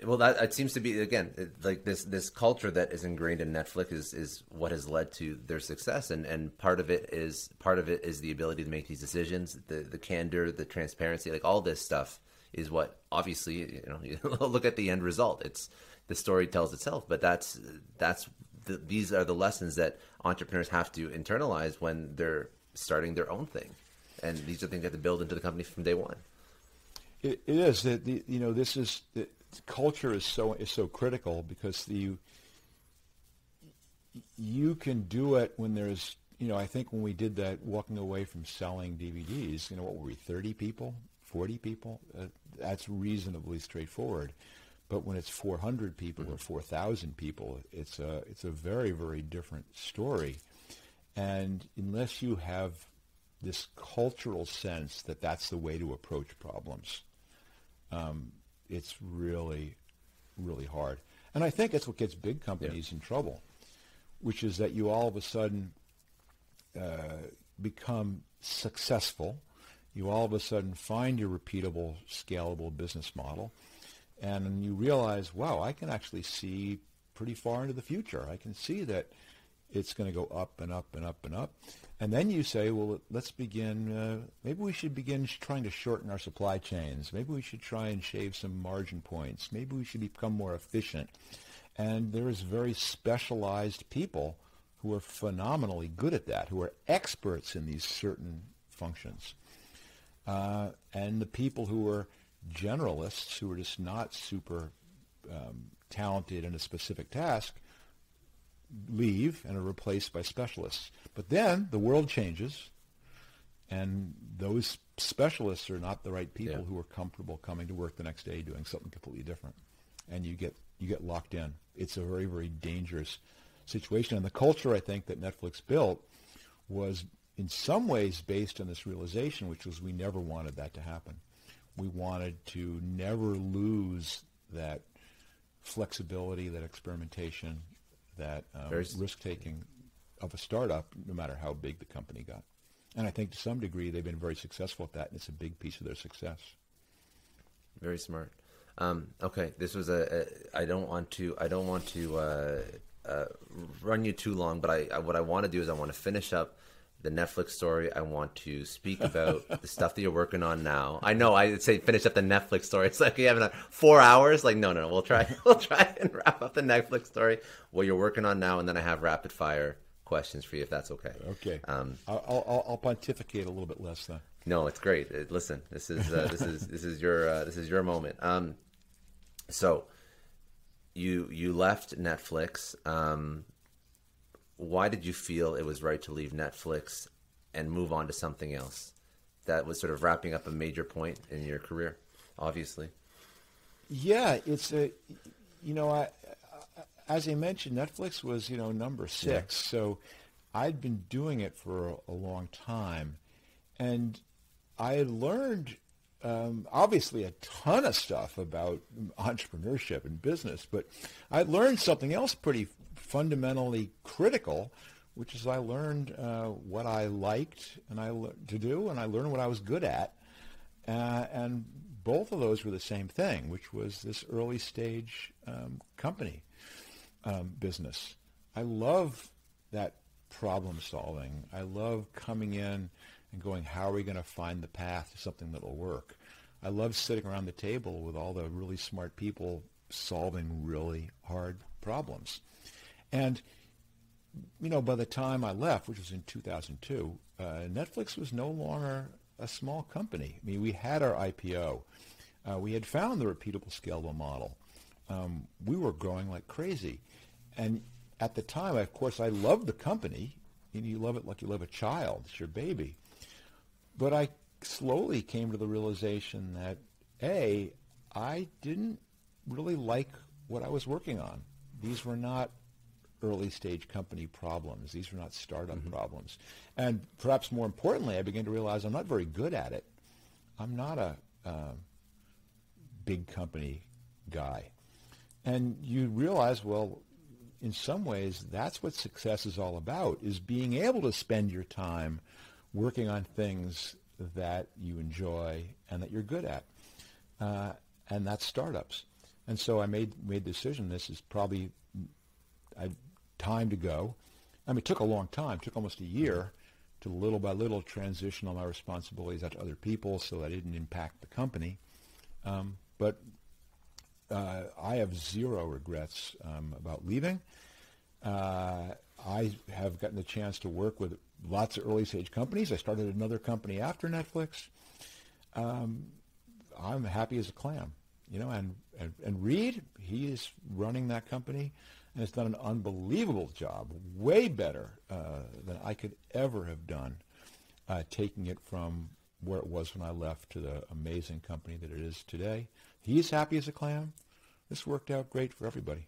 well, that it seems to be again like this this culture that is ingrained in Netflix is is what has led to their success, and and part of it is part of it is the ability to make these decisions, the the candor, the transparency, like all this stuff is what obviously you know <laughs> you look at the end result. It's the story tells itself, but that's that's the, these are the lessons that entrepreneurs have to internalize when they're starting their own thing, and these are things that they have to build into the company from day one. it, it is that you know this is the, culture is so is so critical because the you can do it when there's you know I think when we did that walking away from selling DVDs you know what were we 30 people 40 people uh, that's reasonably straightforward but when it's 400 people mm-hmm. or 4,000 people, it's a it's a very very different story. And unless you have this cultural sense that that's the way to approach problems, um, it's really really hard. And I think that's what gets big companies yeah. in trouble, which is that you all of a sudden uh, become successful. You all of a sudden find your repeatable, scalable business model and you realize, wow, I can actually see pretty far into the future. I can see that it's going to go up and up and up and up. And then you say, well, let's begin, uh, maybe we should begin trying to shorten our supply chains. Maybe we should try and shave some margin points. Maybe we should become more efficient. And there's very specialized people who are phenomenally good at that, who are experts in these certain functions. Uh, and the people who are generalists who are just not super um, talented in a specific task leave and are replaced by specialists. But then the world changes, and those specialists are not the right people yeah. who are comfortable coming to work the next day doing something completely different, and you get you get locked in. It's a very very dangerous situation, and the culture I think that Netflix built was in some ways based on this realization, which was we never wanted that to happen we wanted to never lose that flexibility, that experimentation, that um, risk taking of a startup, no matter how big the company got. And I think to some degree they've been very successful at that, and it's a big piece of their success. Very smart. Um, okay, this was a, a. I don't want to. I don't want to uh, uh, run you too long, but I, I what I want to do is I want to finish up the Netflix story. I want to speak <laughs> about the stuff that you're working on now. I know I say finish up the Netflix story. <laughs> It's like you have four hours. Like no, no, no. We'll try. <laughs> We'll try and wrap up the Netflix story. What you're working on now, and then I have rapid fire questions for you if that's okay. Okay. Um, I'll, I'll, I'll pontificate a little bit less then. No, it's great. Listen, this is uh, this is this is your uh, this is your moment. Um, so you you left Netflix. Um, why did you feel it was right to leave Netflix and move on to something else that was sort of wrapping up a major point in your career, obviously? Yeah, it's a, you know, I, as I mentioned, Netflix was, you know, number six. Yeah. So I'd been doing it for a, a long time. And I had learned, um, obviously, a ton of stuff about entrepreneurship and business, but I learned something else pretty fundamentally critical, which is I learned uh, what I liked and I le- to do, and I learned what I was good at, uh, and both of those were the same thing, which was this early stage um, company um, business. I love that problem solving. I love coming in and going, how are we going to find the path to something that will work? I love sitting around the table with all the really smart people solving really hard problems. And, you know, by the time I left, which was in 2002, uh, Netflix was no longer a small company. I mean, we had our IPO. Uh, we had found the repeatable, scalable model. Um, we were growing like crazy. And at the time, of course, I loved the company. And you love it like you love a child. It's your baby. But I slowly came to the realization that, A, I didn't really like what I was working on. These were not early stage company problems. These were not startup mm-hmm. problems. And perhaps more importantly, I began to realize I'm not very good at it. I'm not a uh, big company guy. And you realize, well, in some ways, that's what success is all about, is being able to spend your time working on things that you enjoy and that you're good at. Uh, and that's startups. And so I made made the decision. This is probably I, time to go. I mean, it took a long time. It took almost a year to little by little transition all my responsibilities out to other people so that I didn't impact the company. Um, but uh, I have zero regrets um, about leaving. Uh, I have gotten the chance to work with lots of early stage companies. I started another company after Netflix. Um, I'm happy as a clam, you know. And, and and Reed, he is running that company and it's done an unbelievable job, way better uh, than I could ever have done, uh, taking it from where it was when I left to the amazing company that it is today. He's happy as a clam. This worked out great for everybody.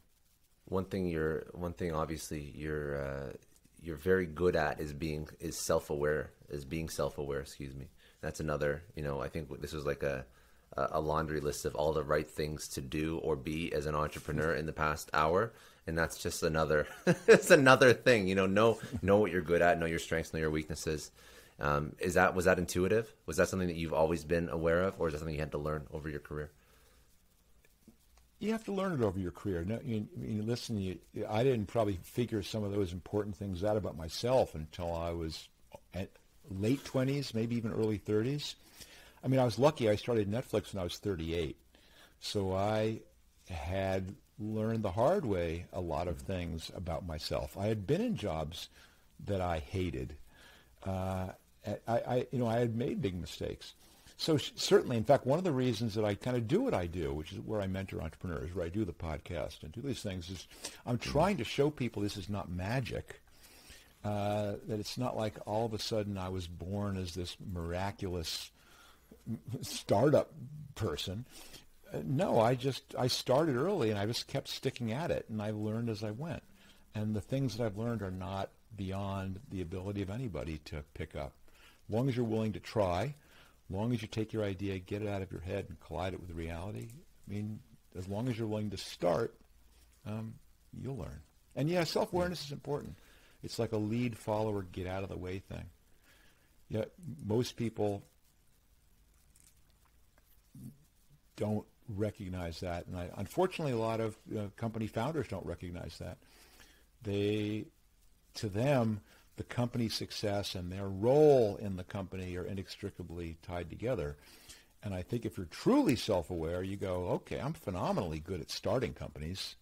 One thing you're, one thing obviously you're, uh, you're very good at is being is self-aware, is being self-aware. Excuse me. That's another. You know, I think this was like a a laundry list of all the right things to do or be as an entrepreneur in the past hour and that's just another <laughs> it's another thing you know know know what you're good at know your strengths know your weaknesses um, is that was that intuitive was that something that you've always been aware of or is that something you had to learn over your career you have to learn it over your career. No, you, you listen, you, I didn't probably figure some of those important things out about myself until I was at late 20s, maybe even early 30s. I mean, I was lucky. I started Netflix when I was 38. So I had learned the hard way a lot of things about myself. I had been in jobs that I hated. Uh, I, I, you know, I had made big mistakes. So certainly, in fact, one of the reasons that I kind of do what I do, which is where I mentor entrepreneurs, where I do the podcast and do these things, is I'm trying to show people this is not magic. Uh, that it's not like all of a sudden I was born as this miraculous startup person. No, I just I started early and I just kept sticking at it, and I learned as I went. And the things that I've learned are not beyond the ability of anybody to pick up. As long as you're willing to try, long as you take your idea, get it out of your head, and collide it with reality, I mean, as long as you're willing to start, um, you'll learn. And yeah, self-awareness is important. It's like a lead follower, get out of the way thing. Yeah, most people don't recognize that, and I, unfortunately, a lot of uh, company founders don't recognize that. They, to them, the company's success and their role in the company are inextricably tied together. And I think if you're truly self-aware, you go, okay, I'm phenomenally good at starting companies,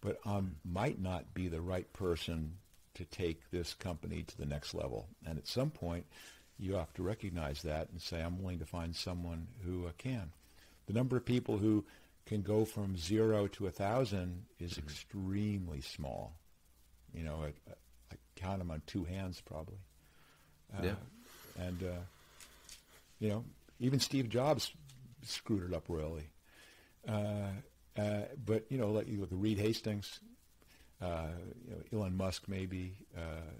but I might not be the right person to take this company to the next level. And at some point, you have to recognize that and say, I'm willing to find someone who uh, can. The number of people who can go from zero to a thousand is mm-hmm. extremely small. You know, I count them on two hands probably. Uh, yeah. And uh, you know, even Steve Jobs screwed it up royally. Uh, uh but you know, like you look at Reed Hastings, uh, you know, Elon Musk, maybe uh,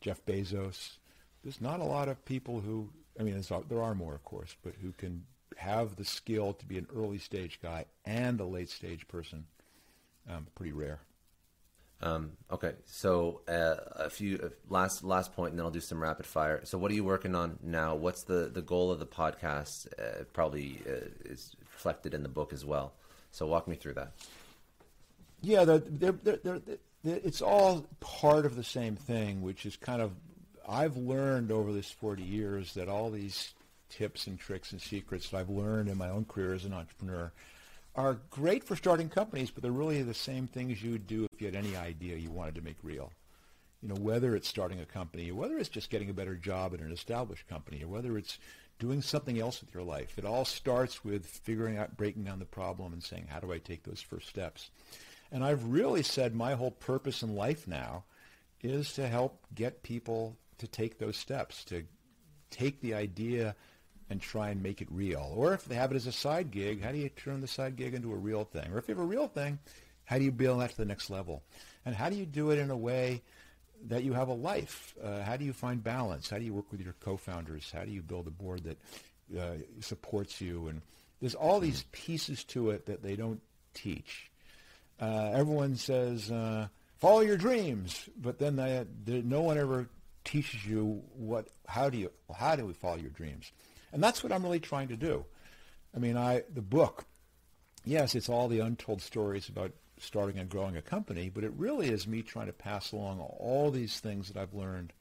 Jeff Bezos. There's not a lot of people who. I mean, there are more, of course, but who can have the skill to be an early stage guy and a late stage person. Um, pretty rare. Um, okay, so uh, a few uh, last last point, and then I'll do some rapid fire. So, what are you working on now? What's the the goal of the podcast? Uh, probably uh, is reflected in the book as well. So, walk me through that. Yeah, they're, they're, they're, it's all part of the same thing, which is kind of I've learned over this forty years that all these tips and tricks and secrets that I've learned in my own career as an entrepreneur are great for starting companies, but they're really the same things you would do if you had any idea you wanted to make real. You know, whether it's starting a company, whether it's just getting a better job at an established company, or whether it's doing something else with your life. It all starts with figuring out, breaking down the problem and saying, how do I take those first steps? And I've really said my whole purpose in life now is to help get people to take those steps, to take the idea and try and make it real. Or if they have it as a side gig, how do you turn the side gig into a real thing? Or if you have a real thing, how do you build that to the next level? And how do you do it in a way that you have a life? Uh, how do you find balance? How do you work with your co-founders? How do you build a board that uh, supports you? And there's all these pieces to it that they don't teach. Uh, everyone says, uh, follow your dreams, but then they, they, no one ever teaches you what, how do you, how do we follow your dreams? And that's what I'm really trying to do. I mean, I, the book, yes, it's all the untold stories about starting and growing a company, but it really is me trying to pass along all these things that I've learned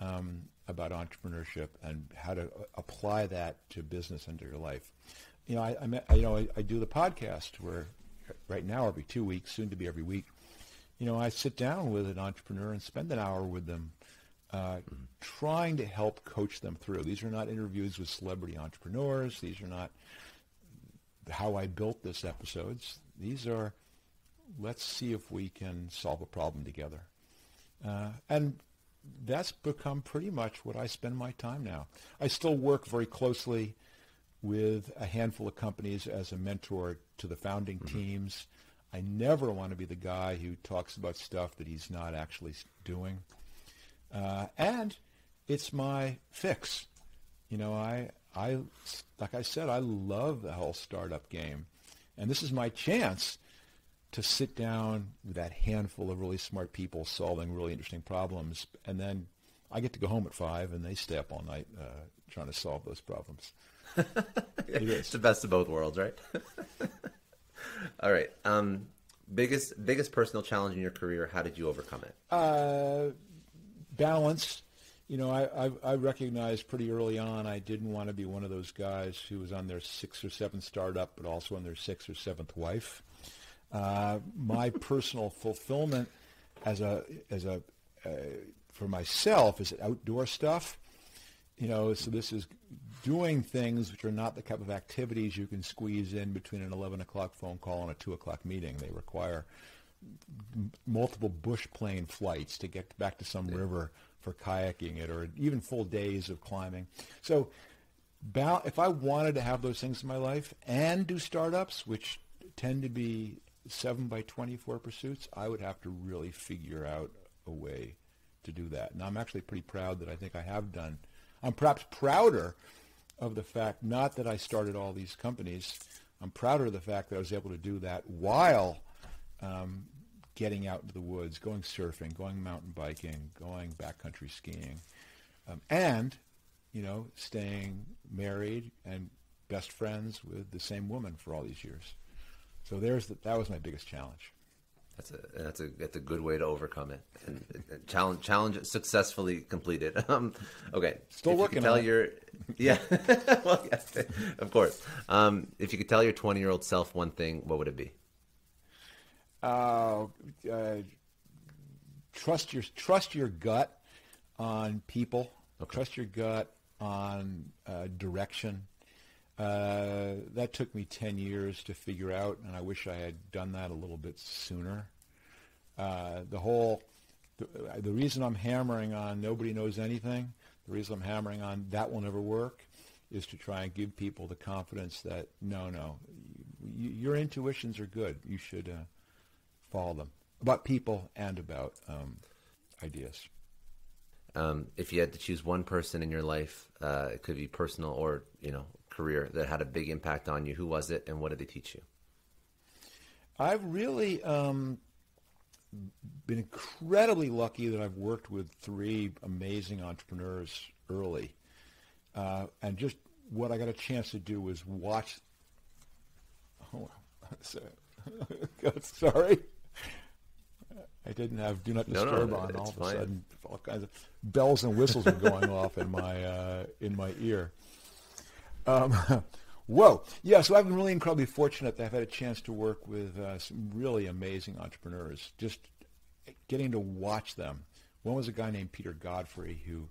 um, about entrepreneurship and how to apply that to business and to your life. You know, I, I you know, I, I do the podcast where right now every two weeks, soon to be every week. You know, I sit down with an entrepreneur and spend an hour with them, uh, trying to help coach them through. These are not interviews with celebrity entrepreneurs. These are not how I built this episodes. These are let's see if we can solve a problem together. Uh, and that's become pretty much what I spend my time now. I still work very closely with a handful of companies as a mentor to the founding mm-hmm. teams. I never want to be the guy who talks about stuff that he's not actually doing. Uh, and it's my fix. You know, I, I, like I said, I love the whole startup game. And this is my chance to sit down with that handful of really smart people solving really interesting problems. And then I get to go home at five and they stay up all night uh, trying to solve those problems. <laughs> it's the best of both worlds, right? <laughs> all right. Um, biggest biggest personal challenge in your career. How did you overcome it? Uh, balance. You know, I, I, I recognized pretty early on I didn't want to be one of those guys who was on their sixth or seventh startup, but also on their sixth or seventh wife. Uh, my <laughs> personal fulfillment as a as a uh, for myself is outdoor stuff. You know, so this is doing things which are not the type of activities you can squeeze in between an 11 o'clock phone call and a 2 o'clock meeting. They require multiple bush plane flights to get back to some river for kayaking it or even full days of climbing. So if I wanted to have those things in my life and do startups, which tend to be 7 by 24 pursuits, I would have to really figure out a way to do that. And I'm actually pretty proud that I think I have done. I'm perhaps prouder of the fact, not that I started all these companies, I'm prouder of the fact that I was able to do that while um, getting out into the woods, going surfing, going mountain biking, going backcountry skiing, um, and, you know, staying married and best friends with the same woman for all these years. So there's the, that was my biggest challenge. That's a that's a that's a good way to overcome it and, and challenge challenge successfully completed. <laughs> Um, okay, still if working. You tell on your yeah, <laughs> well, yeah, of course. Um, if you could tell your twenty year old self one thing, what would it be? Uh, uh, trust your trust your gut on people. Okay. Trust your gut on uh, direction. Uh, that took me 10 years to figure out, and I wish I had done that a little bit sooner. Uh, the whole, the, the, reason I'm hammering on nobody knows anything, the reason I'm hammering on that will never work, is to try and give people the confidence that, no, no, you, your intuitions are good. You should uh, follow them about people and about um, ideas. Um, if you had to choose one person in your life, uh, it could be personal or you know career that had a big impact on you? Who was it, and what did they teach you? I've really um, been incredibly lucky that I've worked with three amazing entrepreneurs early, uh, and just what I got a chance to do was watch. Oh, <laughs> sorry. <laughs> I didn't have do not disturb no, no, on. All of fine. a sudden, all kinds of bells and whistles were going <laughs> off in my uh, in my ear. Um, <laughs> whoa. Yeah, so I've been really incredibly fortunate that I've had a chance to work with uh, some really amazing entrepreneurs, just getting to watch them. One was a guy named Peter Godfrey who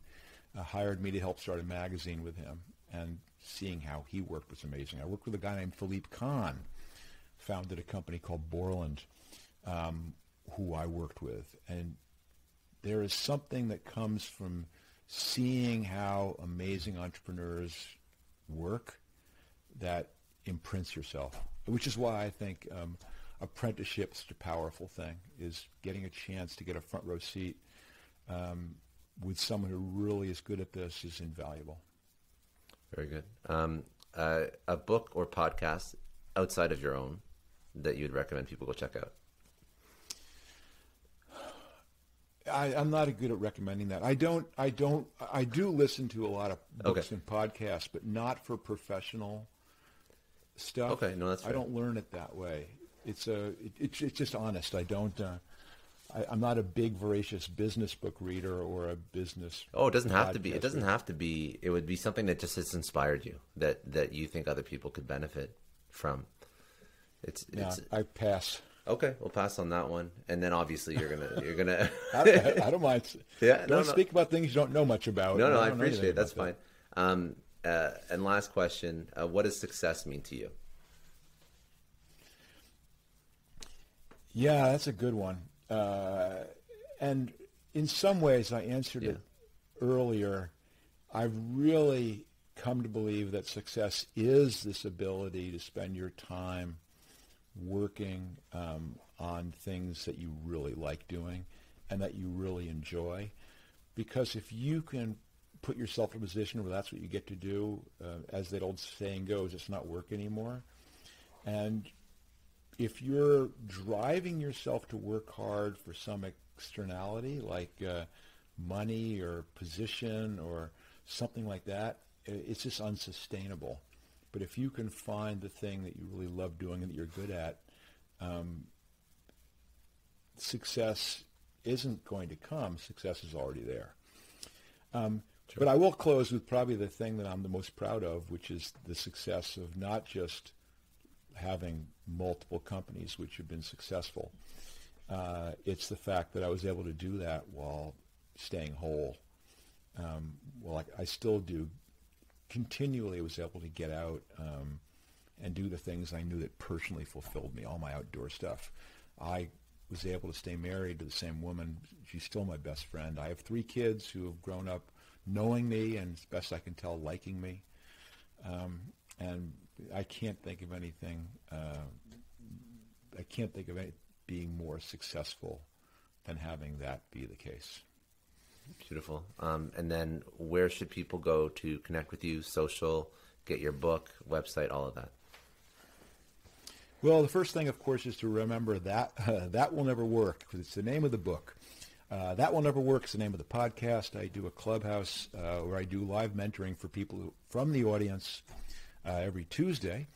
uh, hired me to help start a magazine with him, and seeing how he worked was amazing. I worked with a guy named Philippe Kahn, founded a company called Borland. Um, who I worked with, and there is something that comes from seeing how amazing entrepreneurs work that imprints yourself, which is why I think um, apprenticeship is a powerful thing, is getting a chance to get a front row seat um, with someone who really is good at this is invaluable. Very good. Um, uh, a book or podcast outside of your own that you'd recommend people go check out? I, I'm not good at recommending that. I don't. I don't. I do listen to a lot of books Okay. and podcasts, but not for professional stuff. Okay, no, that's I don't learn it that way. It's a. It, it's it's just honest. I don't. Uh, I, I'm not a big voracious business book reader or a business. Oh, it doesn't have to be. It doesn't reader. have to be. It would be something that just has inspired you that that you think other people could benefit from. It's Yeah, it's I pass. Okay. We'll pass on that one, and then obviously you're gonna you're gonna. <laughs> I, I, I don't mind. <laughs> Yeah, don't no, no. speak about things you don't know much about. no, no, I anything appreciate it. That's fine. Um, uh, and last question: uh, What does success mean to you? Yeah, that's a good one. Uh, and in some ways, I answered it earlier. I've really come to believe that success is this ability to spend your time working um, on things that you really like doing and that you really enjoy. Because if you can put yourself in a position where that's what you get to do, uh, as that old saying goes, it's not work anymore. And if you're driving yourself to work hard for some externality like uh, money or position or something like that, it's just unsustainable. But if you can find the thing that you really love doing and that you're good at, um, success isn't going to come. Success is already there. Um, But I will close with probably the thing that I'm the most proud of, which is the success of not just having multiple companies which have been successful. Uh, it's the fact that I was able to do that while staying whole. Um, well, I, I still do. Continually, was able to get out um, and do the things I knew that personally fulfilled me. All my outdoor stuff. I was able to stay married to the same woman. She's still my best friend. I have three kids who have grown up knowing me and, as best I can tell, liking me. Um, and I can't think of anything. Uh, I can't think of any being more successful than having that be the case. Beautiful. Um, and then where should people go to connect with you? Social, get your book, website, all of that. Well, the first thing, of course, is to remember that uh, that will never work because it's the name of the book. Uh, that will never work is the name of the podcast. I do a clubhouse uh, where I do live mentoring for people who, from the audience uh, every Tuesday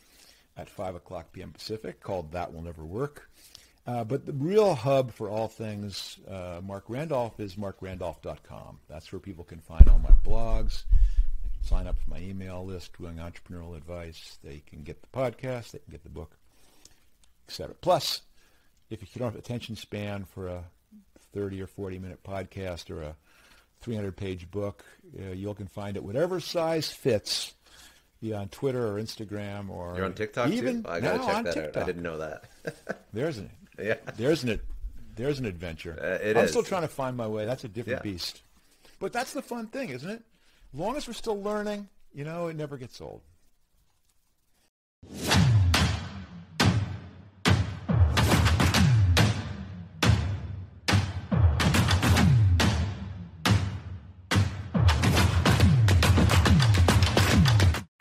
at 5 o'clock p.m. Pacific called That Will Never Work. Uh, but the real hub for all things uh, Marc Randolph is marcrandolph.com. That's where people can find all my blogs. They can sign up for my email list doing entrepreneurial advice. They can get the podcast. They can get the book, etc. Plus, if you don't have attention span for a 30 or 40 minute podcast or a 300 page book, uh, you can find it whatever size fits. Be on Twitter or Instagram or You're on TikTok even too? I gotta now check that TikTok. out. I didn't know that. <laughs> There's an <laughs> Yeah. There's an there's an adventure. Uh, it I'm is. still trying to find my way. That's a different Yeah. beast. But that's the fun thing, isn't it? As long as we're still learning, you know, it never gets old.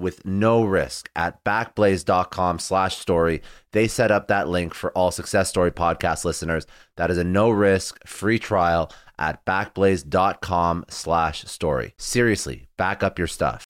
with no risk at backblaze.com slash story. They set up that link for all Success Story podcast listeners. That is a no risk free trial at backblaze.com slash story. Seriously, back up your stuff.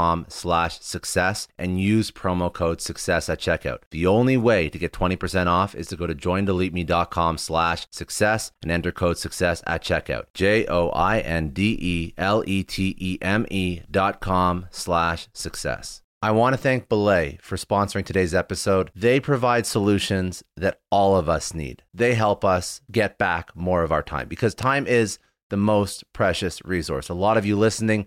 com slash success and use promo code success at checkout. The only way to get 20% off is to go to joindeleteme.com slash success and enter code success at checkout. J-O-I-N-D-E-L-E-T-E-M-E dot com slash success. I want to thank Belay for sponsoring today's episode. They provide solutions that all of us need. They help us get back more of our time because time is the most precious resource. A lot of you listening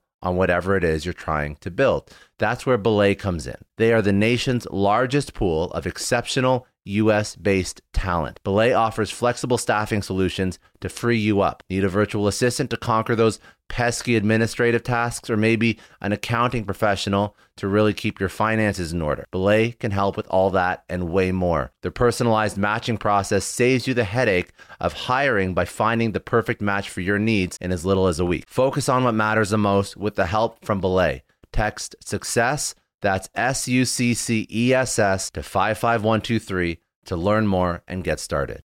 on whatever it is you're trying to build. That's where Belay comes in. They are the nation's largest pool of exceptional US based talent. Belay offers flexible staffing solutions to free you up. Need a virtual assistant to conquer those pesky administrative tasks, or maybe an accounting professional to really keep your finances in order? Belay can help with all that and way more. Their personalized matching process saves you the headache of hiring by finding the perfect match for your needs in as little as a week. Focus on what matters the most with the help from Belay. Text success that's S U C C E S S to 55123 to learn more and get started.